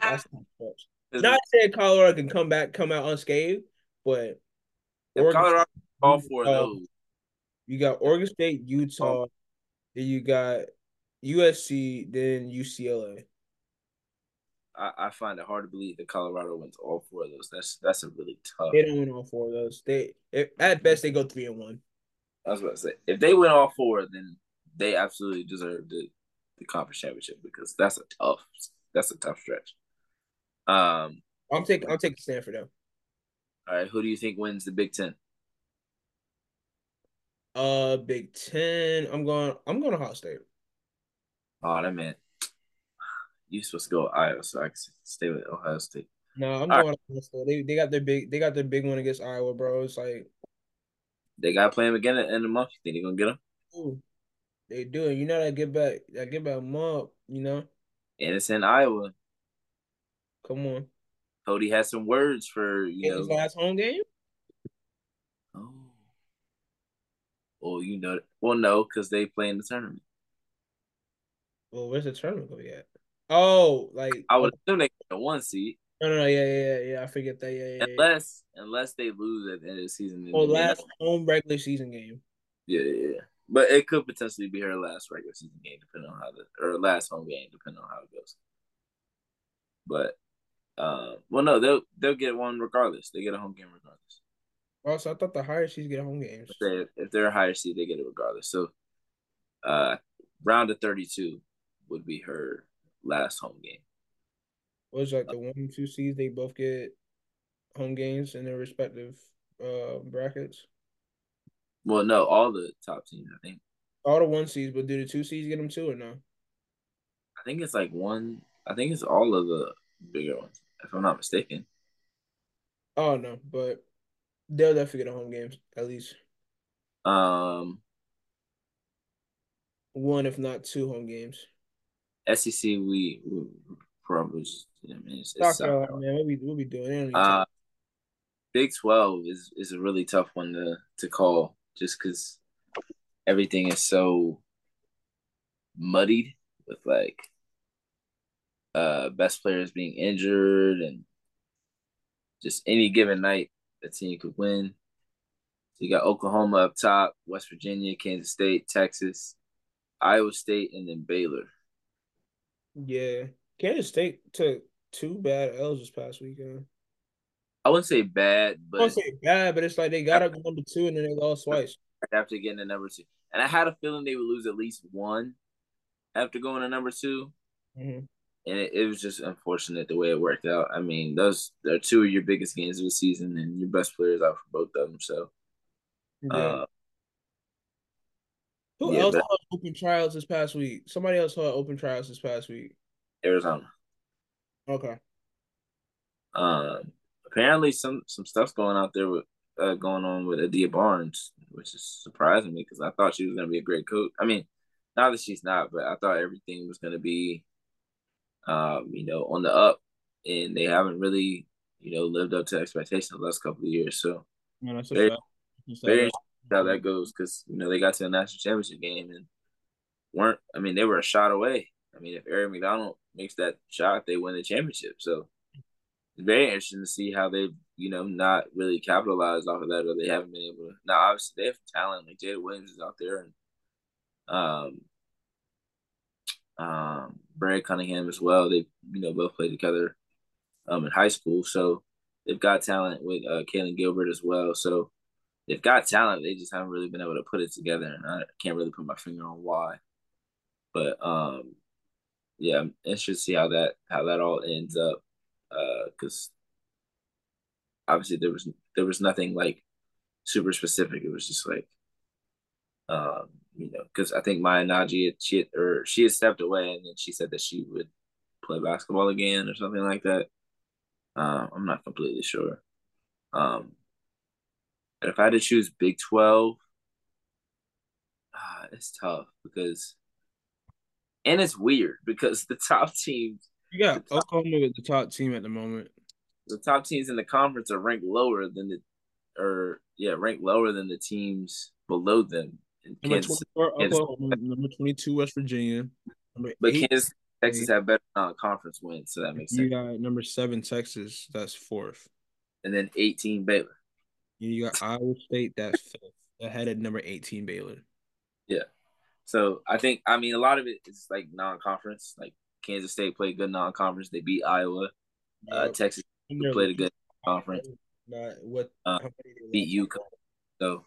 that's, that's Not saying Colorado can come back, come out unscathed, but Colorado all four of those. You got Oregon State, Utah, then you got USC, then UCLA. I, I find it hard to believe that Colorado wins all four of those. That's that's a really tough. They don't win all four of those. They at best they go three and one. I was about to say if they win all four, then they absolutely deserve the the conference championship because that's a tough that's a tough stretch. Um, I'm taking I'm taking Stanford though. All right, who do you think wins the Big Ten? Uh, Big Ten. I'm going. I'm going to Ohio State. Oh, that man. You supposed to go Iowa, so I can stay with Ohio State. No, I'm All going. Right. They they got their big. They got their big one against Iowa, bro. It's like they got to play them again at the end of the month. You think they're gonna get them? Ooh, they do. You know that get back. That get back up. You know. And it's in Iowa. Come on. Cody has some words for you know. His last home game. Oh. Well, you know, well, no, because they play in the tournament. Well, where's the tournament be at? Oh, like I would assume they get a one seed. No, no, no, yeah, yeah, yeah, yeah. I forget that. Yeah, yeah. Unless, yeah. unless they lose at the end of the season. Oh, last home regular season game. Yeah, yeah, yeah. But it could potentially be her last regular season game, depending on how the or last home game, depending on how it goes. But, uh, well, no, they'll they'll get one regardless. They get a home game regardless. Also, oh, I thought the higher seeds get home games. If they're, if they're a higher seed, they get it regardless. So, uh, round of thirty-two would be her last home game. Was like the one and two seeds they both get home games in their respective uh brackets? Well, no, all the top teams, I think. All the one seeds, but do the two seeds get them too or no? I think it's like one. I think it's all of the bigger ones, if I'm not mistaken. Oh no, but they'll definitely get a home games at least. Um, one if not two home games. SEC, we, we probably just, I mean, it's, it's man. What we what we doing? Uh, Big Twelve is is a really tough one to to call, just because everything is so muddied with like uh best players being injured and just any given night a team could win. So you got Oklahoma up top, West Virginia, Kansas State, Texas, Iowa State, and then Baylor. Yeah, Kansas State took two bad L's this past weekend. I wouldn't say bad, but I wouldn't say bad, but it's like they got up number two and then they lost twice after getting to number two. And I had a feeling they would lose at least one after going to number 2 mm-hmm. And it, it, was just unfortunate the way it worked out. I mean, those are two of your biggest games of the season, and your best players out for both of them. So, yeah. Uh, who yeah, else had open trials this past week? Somebody else had open trials this past week. Arizona. Okay. Um. Apparently, some some stuff's going out there with uh, going on with Adia Barnes, which is surprising me because I thought she was going to be a great coach. I mean, not that she's not, but I thought everything was going to be, um, you know, on the up, and they haven't really, you know, lived up to expectations the last couple of years. So, yeah, that's very, very how that goes because you know they got to the national championship game and weren't. I mean, they were a shot away. I mean, if Aari McDonald makes that shot, they win the championship. So, it's very interesting to see how they've you know not really capitalized off of that, or they haven't been able to. Now, obviously, they have talent like Jada Williams is out there, and um, um, Breya Cunningham as well. They you know both played together um in high school, so they've got talent with uh, Kailyn Gilbert as well. So they've got talent. They just haven't really been able to put it together, and I can't really put my finger on why. But um, yeah, I'm interested to see how that how that all ends up. Because uh, obviously there was there was nothing like super specific. It was just like, um, you know, because I think Maya Nnaji she had, or she had stepped away, and then she said that she would play basketball again or something like that. Um, I'm not completely sure. Um, and if I had to choose Big Twelve, uh, it's tough because and it's weird because the top teams. You got top, Oklahoma with the top team at the moment. The top teams in the conference are ranked lower than the, or yeah, ranked lower than the teams below them. Number, Kansas, Kansas, Oklahoma, number twenty-two, West Virginia. Number but eight, Kansas, Texas have better non-conference wins, so that makes you sense. You got number seven, Texas. That's fourth. And then eighteen, Baylor. You got Iowa State. That's fifth. Ahead of number eighteen, Baylor. Yeah. So I think I mean a lot of it is like non-conference. Like Kansas State played good non-conference. They beat Iowa. Uh, Texas played a good conference. Not what uh, beat you. So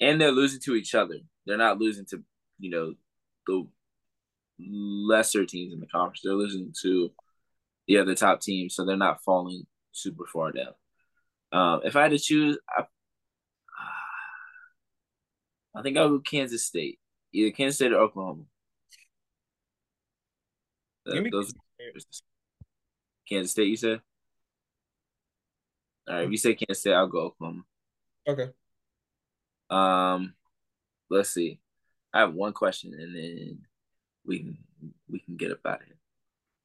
and they're losing to each other. They're not losing to you know the lesser teams in the conference. They're losing to the other top teams, so they're not falling super far down. Um, if I had to choose, I, I think I'll go Kansas State either Kansas State or Oklahoma. Uh, those Kansas State, you said. All right, if you say Kansas State, I'll go Oklahoma. Okay. Um, let's see. I have one question, and then we can we can get up out of here.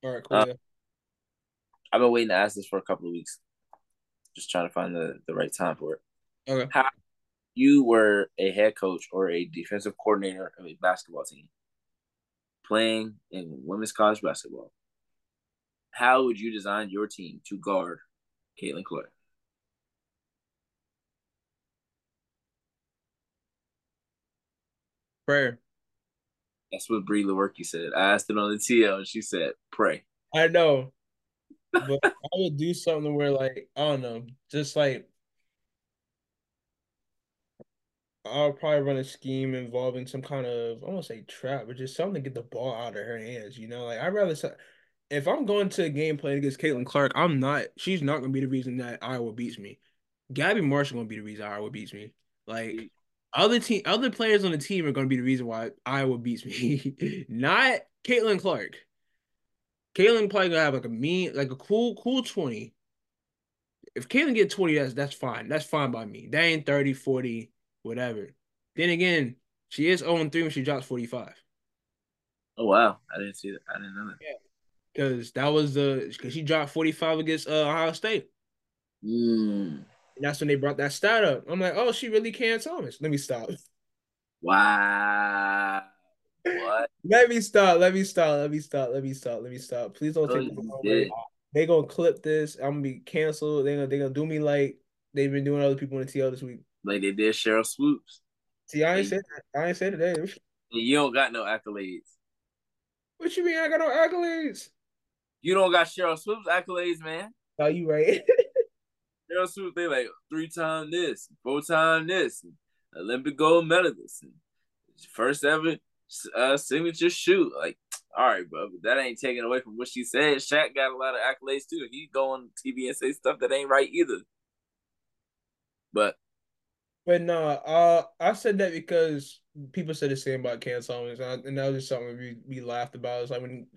All right, cool. Uh, yeah. I've been waiting to ask this for a couple of weeks. Just trying to find the, the right time for it. Okay. How you were a head coach or a defensive coordinator of a basketball team playing in women's college basketball, how would you design your team to guard Caitlin Clark? Prayer. That's what Brie Lewerke said. I asked it on the TL and she said, pray. I know. but I would do something where like, I don't know, just like I'll probably run a scheme involving some kind of I won't say trap, but just something to get the ball out of her hands. You know, like I'd rather if I'm going to a game playing against Caitlin Clark, I'm not. She's not gonna be the reason that Iowa beats me. Gabby Marshall gonna be the reason Iowa beats me. Like other team, other players on the team are gonna be the reason why Iowa beats me, not Caitlin Clark. Caitlin probably gonna have like a mean, like a cool, cool twenty. If Caitlin get twenty, that's that's fine. That's fine by me. That ain't 30, 40 whatever. Then again, she is 0 3 when she drops 45. Oh wow. I didn't see that. I didn't know that. Yeah. Because that was the because she dropped 45 against uh, Ohio State. Mm. And that's when they brought that stat up. I'm like, oh, she really can Thomas. Let me stop. Wow. What? let me stop. Let me stop. Let me stop. Let me stop. Let me stop. Please don't oh, take the They gonna clip this. I'm gonna be canceled. They gonna they gonna do me like they've been doing other people in the TL this week like they did Sheryl Swoopes. See, I ain't said that. I ain't said that. Eh? You don't got no accolades. What you mean? I got no accolades. You don't got Sheryl Swoopes accolades, man. Oh, you right. Sheryl Swoopes, they like three time this, four time this, Olympic gold medalist, and first ever uh, signature shoot. Like, all right, bro, but that ain't taken away from what she said. Shaq got a lot of accolades too. He go on TV and say stuff that ain't right either. But but no, uh, I said that because people said the same about Cam Thomas, and that was just something we, we laughed about. It's like when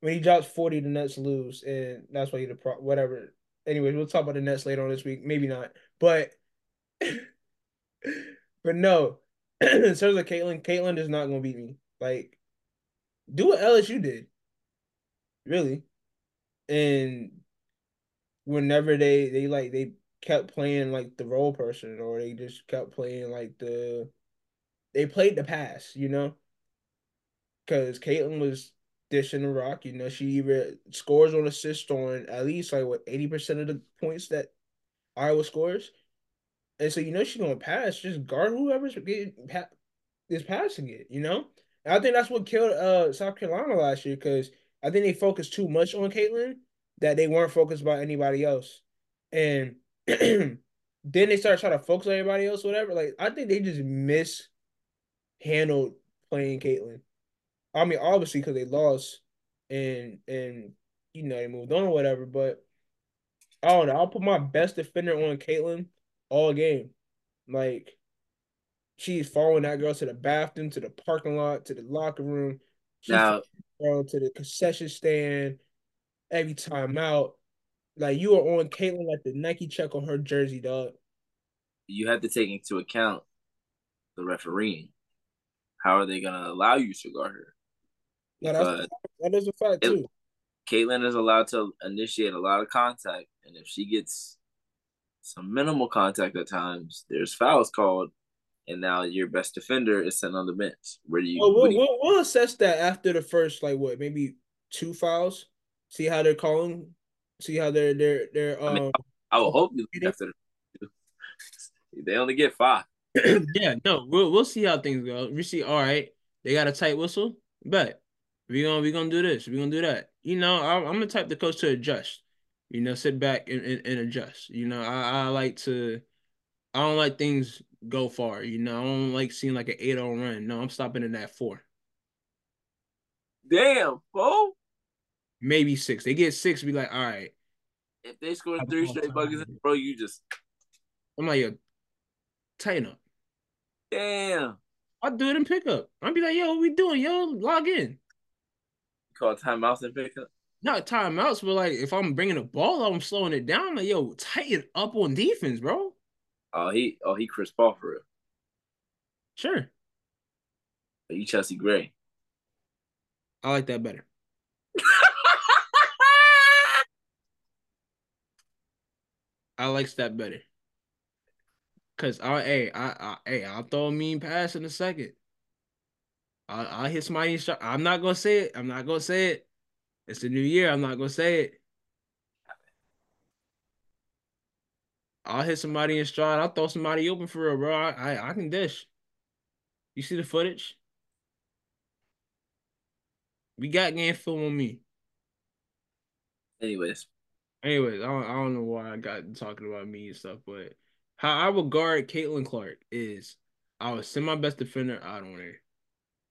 when he drops forty, the Nets lose, and that's why he the pro whatever. Anyways, we'll talk about the Nets later on this week. Maybe not, but but no. in terms of Caitlin, Caitlin is not gonna beat me. Like, do what LSU did, really, and whenever they they like they kept playing like the role person or they just kept playing like the they played the pass, you know? Cause Caitlin was dishing the rock. You know, she either scores on assist on at least like what eighty percent of the points that Iowa scores, and so you know she's gonna pass. Just guard whoever's getting is passing it. You know, and I think that's what killed uh South Carolina last year because I think they focused too much on Caitlin that they weren't focused about anybody else, and then they started trying to focus on everybody else. Whatever. Like I think they just mishandled playing Caitlin. I mean, obviously because they lost and and you know they moved on or whatever. But I don't know. I'll put my best defender on Caitlin all game. Like she's following that girl to the bathroom, to the parking lot, to the locker room. She's Now, girl to the concession stand every time out. Like you are on Caitlin like the Nike check on her jersey, dog. you have to take into account the refereeing. How are they gonna allow you to guard her? No, that's that is a fact it- too. Caitlin is allowed to initiate a lot of contact, and if she gets some minimal contact at times, there's fouls called, and now your best defender is sent on the bench. Where do you? Well, we'll, do you- we'll, we'll assess that after the first like what maybe two fouls. See how they're calling. See how they're they're they're I mean, um. I will hope you after. The, they only get five. yeah, no, we'll we'll see how things go. We see, all right, they got a tight whistle, but we gonna we gonna do this, we gonna do that. You know, I'm, I'm the type to coach to adjust. You know, sit back and, and, and adjust. You know, I, I like to, I don't like things go far. You know, I don't like seeing like an 8-0 run. No, I'm stopping in that four, Damn, four? maybe six. They get six, be like, all right. If they score three straight buckets, bro, you just I'm like, yo, tighten up. damn. I'll do it in pickup. I'll be like, yo, what we doing? Yo, log in. Call timeouts and pick up. not timeouts, but like if I'm bringing the ball I'm slowing it down. Like, yo, tighten up on defense, bro. Oh, he, oh, he Chris Paul for real. Sure, But you Chelsea Gray. I like that better. I like that better. Cause I, hey, I, I, hey, I'll throw a mean pass in a second. I, I'll hit somebody. In shot. I'm not gonna say it. I'm not gonna say it. It's the new year. I'm not gonna say it. I'll hit somebody in stride. I'll throw somebody open for real, bro. I, I, I can dish. You see the footage? We got game film on me. Anyways, Anyways, I don't, I don't know why I got talking about me and stuff, but how I would guard Caitlin Clark is I would send my best defender out on her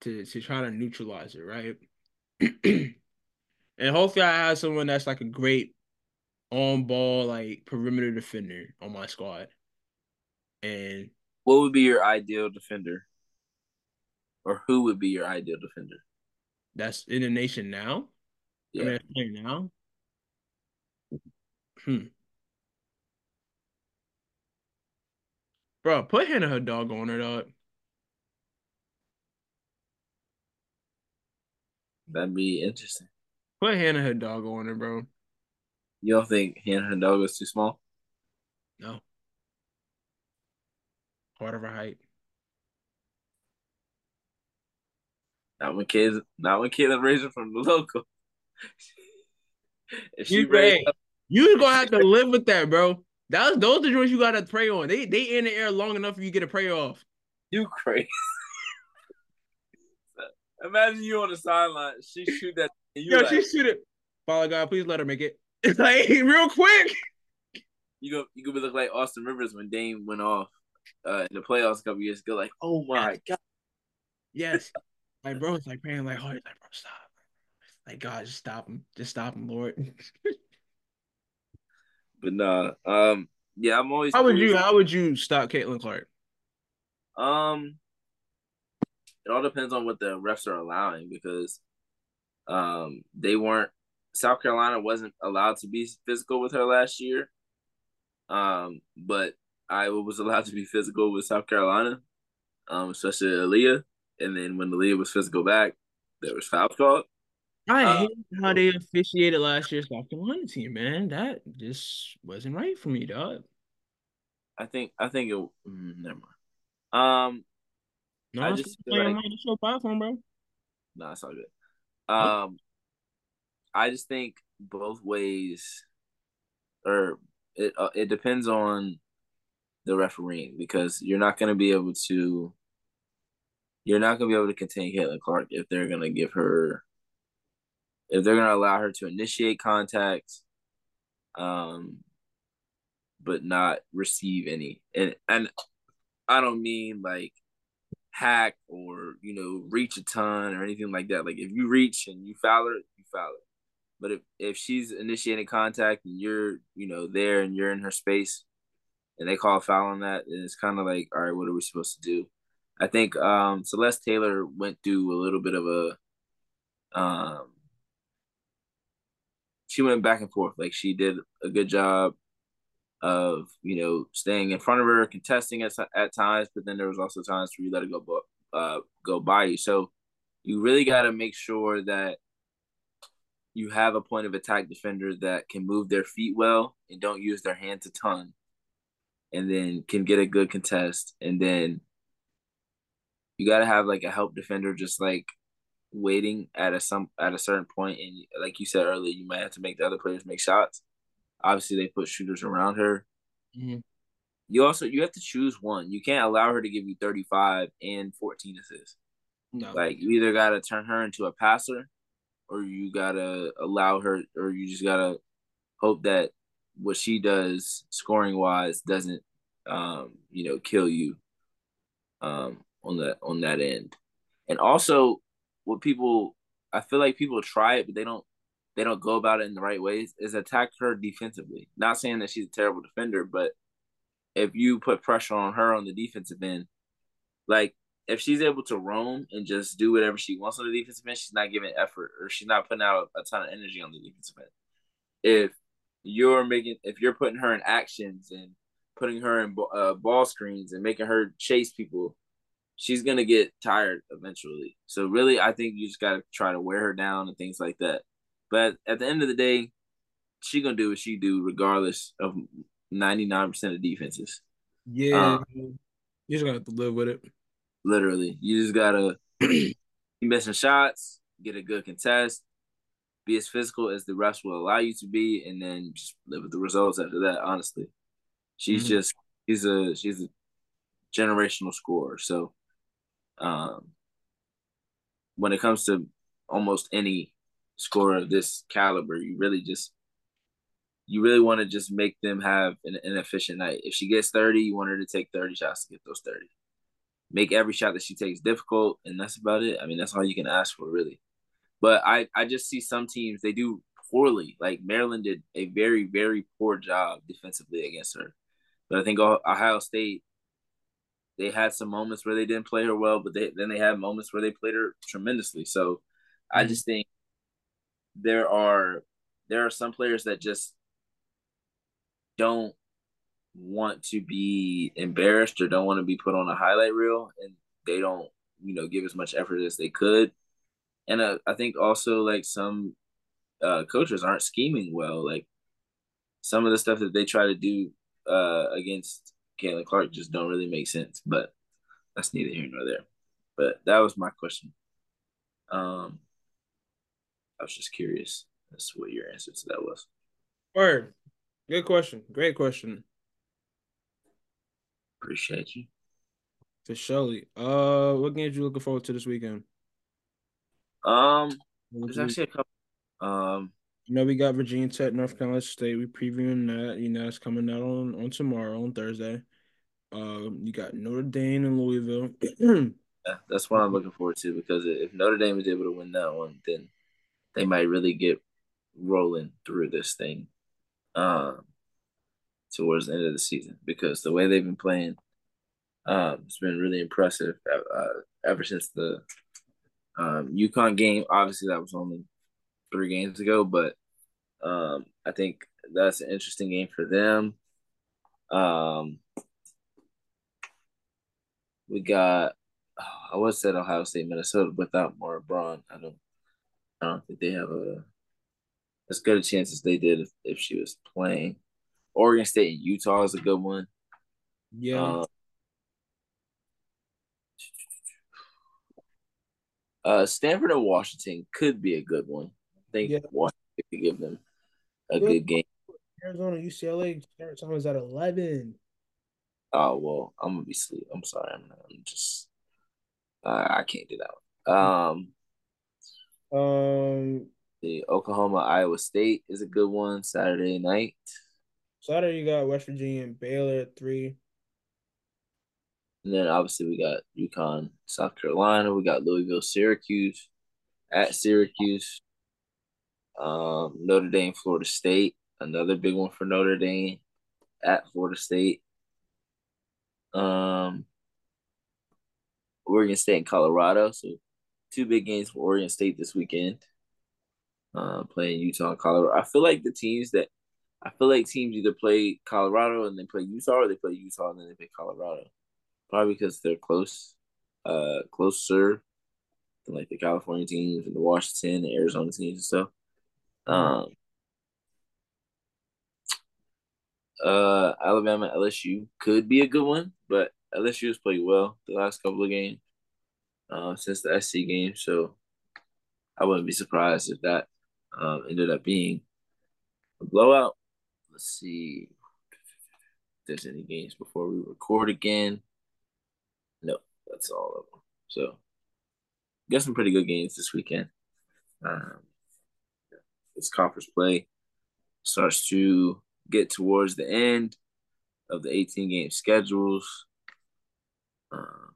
to to try to neutralize it, right? and hopefully I have someone that's like a great on ball like perimeter defender on my squad. And what would be your ideal defender? Or who would be your ideal defender? that's in the nation now. Yeah. I mean, now. Hmm. Bro, put Hannah her dog on her dog. That'd be interesting. Put Hannah her dog on her, bro. You don't think Hannah Hidalgo is too small? No. Part of her height. Not when kids, not when Caleb raising from the local. if she You raised. You gonna have to live with that, bro. That's those are the joints you gotta pray on. They they in the air long enough for you get a prayer off. you crazy. Imagine you on the sideline. She shoot that. And you Yo, like, she shoot it. Father God, please let her make it. It's like real quick. you go you could look like Austin Rivers when Dame went off uh, in the playoffs a couple years ago. Like, oh my god, Yes. Like bro, it's like praying like hard. Like, bro, stop. Like God, just stop him. Just stop him, Lord. but nah. Um, yeah, I'm always. how would you how would you stop Caitlin Clark? Um, it all depends on what the refs are allowing because, um, they weren't. South Carolina wasn't allowed to be physical with her last year. Um, but Iowa was allowed to be physical with South Carolina, um, especially Aaliyah. And then when Aaliyah was physical back, there was foul called. I Uh, hate how they officiated last year's South Carolina team, man. That just wasn't right for me, dog. I think. I think it. Mm, never mind. Um, No, I it's just feel like- on the show platform, bro. no, it's all good. Um, I just think both ways, or it uh, it depends on the refereeing because you're not going to be able to. You're not going to be able to contain Caitlin Clark if they're going to give her, if they're going to allow her to initiate contact, um, but not receive any. And and I don't mean like hack or you know reach a ton or anything like that. Like if you reach and you foul her, you foul her. But if if she's initiating contact and you're you know there and you're in her space, and they call a foul on that, then it's kind of like, all right, what are we supposed to do? I think um, Celeste Taylor went through a little bit of a um, she went back and forth. Like she did a good job of you know staying in front of her, contesting at at times, but then there was also times where you let it go uh, go by you. So you really got to make sure that you have a point of attack defender that can move their feet well and don't use their hands a ton, and then can get a good contest, and then you got to have like a help defender just like waiting at a some at a certain point. And like you said earlier you might have to make the other players make shots obviously they put shooters around her. Mm-hmm. you also you have to choose one. You can't allow her to give you 35 and 14 assists. No. Like you either got to turn her into a passer or you got to allow her or you just got to hope that what she does scoring wise doesn't um you know kill you um on that on that end. And also what people I feel like people try it, but they don't they don't go about it in the right ways. Is attack her defensively. Not saying that she's a terrible defender, but if you put pressure on her on the defensive end, like if she's able to roam and just do whatever she wants on the defensive end, she's not giving effort or she's not putting out a ton of energy on the defensive end. If you're making, if you're putting her in actions and putting her in uh, ball screens and making her chase people, she's gonna get tired eventually. So really, I think you just gotta try to wear her down and things like that. But at the end of the day, she gonna do what she do regardless of ninety nine percent of defenses. Yeah, um, you just gotta have to live with it. Literally, you just gotta be missing shots, get a good contest, be as physical as the refs will allow you to be, and then just live with the results after that. Honestly, she's mm-hmm. just she's a she's a generational scorer. So um, when it comes to almost any scorer of this caliber, you really just you really want to just make them have an, an efficient night. If she gets 30, you want her to take 30 shots to get those 30. Make every shot that she takes difficult, and that's about it. I mean, that's all you can ask for, really. But I, I just see some teams, they do poorly. Like Maryland did a very, very poor job defensively against her. But I think Ohio State they had some moments where they didn't play her well, but they, then they had moments where they played her tremendously. So mm-hmm. I just think there are there are some players that just don't want to be embarrassed or don't want to be put on a highlight reel and they don't you know give as much effort as they could and uh, i think also like some uh, coaches aren't scheming well like some of the stuff that they try to do uh, against Caitlin Clark just don't really make sense. But that's neither here nor there. But that was my question. Um, I was just curious as to what your answer to that was. Word. Good question. Great question. Appreciate you. For surely. Uh, what games you looking forward to this weekend? Um, there's actually a couple. Um, you know, we got Virginia Tech, North Carolina State. We previewing that. You know, it's coming out on, on tomorrow, on Thursday. Um, you got Notre Dame and Louisville. yeah, that's what I'm looking forward to because if Notre Dame is able to win that one, then they might really get rolling through this thing um, towards the end of the season because the way they've been playing um, it's been really impressive uh, uh ever since the um, UConn game. Obviously, that was only three games ago, but um, I think that's an interesting game for them. Um, we got I would say Ohio State, Minnesota without Mara Braun. I don't I don't think they have a as good a chance as they did if, if she was playing. Oregon State and Utah is a good one. Yeah. Uh, uh, Stanford and Washington could be a good one. I think yeah. If you give them a good game. Arizona UCLA start time is at eleven. Oh well, I'm gonna be asleep. I'm sorry. I'm, I'm just uh, I can't do that one. Um, Um, the Oklahoma Iowa State is a good one Saturday night. Saturday you got West Virginia and Baylor at three. And then obviously we got UConn, South Carolina. We got Louisville, Syracuse, at Syracuse. Um, Notre Dame, Florida State, another big one for Notre Dame, at Florida State. Um, Oregon State and Colorado. So two big games for Oregon State this weekend. Uh, playing Utah and Colorado. I feel like the teams that I feel like teams either play Colorado and then play Utah, or they play Utah and then they play Colorado. Probably because they're close, uh, closer than like the California teams and the Washington and Arizona teams and stuff. Um, uh, Alabama LSU could be a good one, but LSU has played well the last couple of games uh, since the SC game, so I wouldn't be surprised if that um, ended up being a blowout. Let's see if there's any games before we record again. No, that's all of them. So, got some pretty good games this weekend. Um, this conference play starts to get towards the end of the 18 game schedules. Um,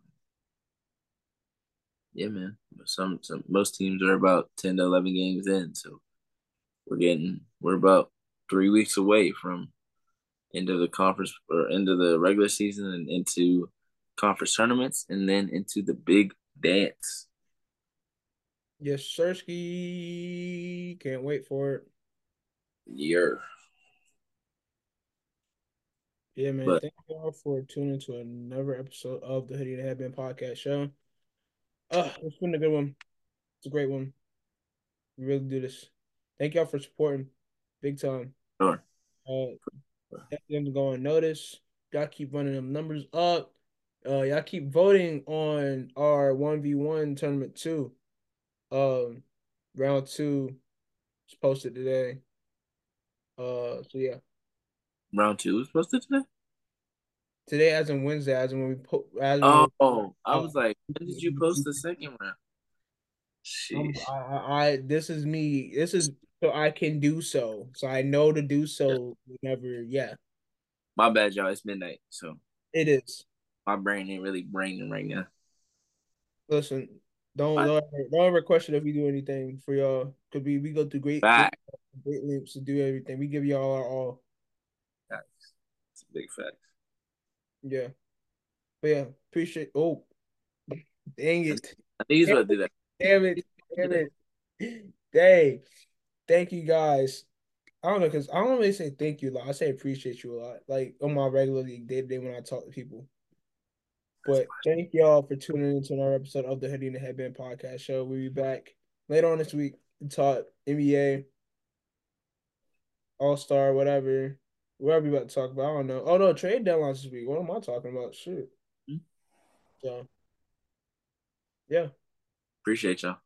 yeah, man. Some some most teams are about 10 to 11 games in, so we're getting we're about three weeks away from end of the conference or end of the regular season and into conference tournaments and then into the big dance. Yes, Sirski. Can't wait for it. Yeah. Yeah, man. But- Thank you all for tuning to another episode of the Hoodie and Headband Podcast Show. Uh, it's been a good one. It's a great one. We really do this. Thank y'all for supporting. Big time. Sure. Uh, them to go on notice. Y'all keep running them numbers up. Uh, y'all keep voting on our one v one tournament two. Um, round two is posted today. Uh, so yeah, Round two was posted today? today as in Wednesday, as in when we. As in Oh, I was like, when did you post the second round? Um, Sheesh. I, I, I, this is me. This is so I can do so. So I know to do so whenever. Yeah, My bad, y'all. It's midnight, so it is. my brain ain't really braining right now. Listen, don't don't ever, don't ever question if we do anything for y'all. Cause we we go through great Fact. great lengths to do everything. We give y'all our all. It's a big fact. Yeah, but yeah, appreciate. Oh, dang it! I think he's about to do that. Damn it! Damn it! Dang! Thank you guys. I don't know because I don't really say thank you a lot. I say appreciate you a lot, like on my regular day to day when I talk to people. But thank y'all for tuning into another episode of the Hoodie and the Headband Podcast Show. We'll be back later on this week to talk NBA, All Star, whatever, whatever we about to talk about. I don't know. Oh no, trade deadlines this week. What am I talking about? Shit. Hmm. So, yeah. Appreciate y'all.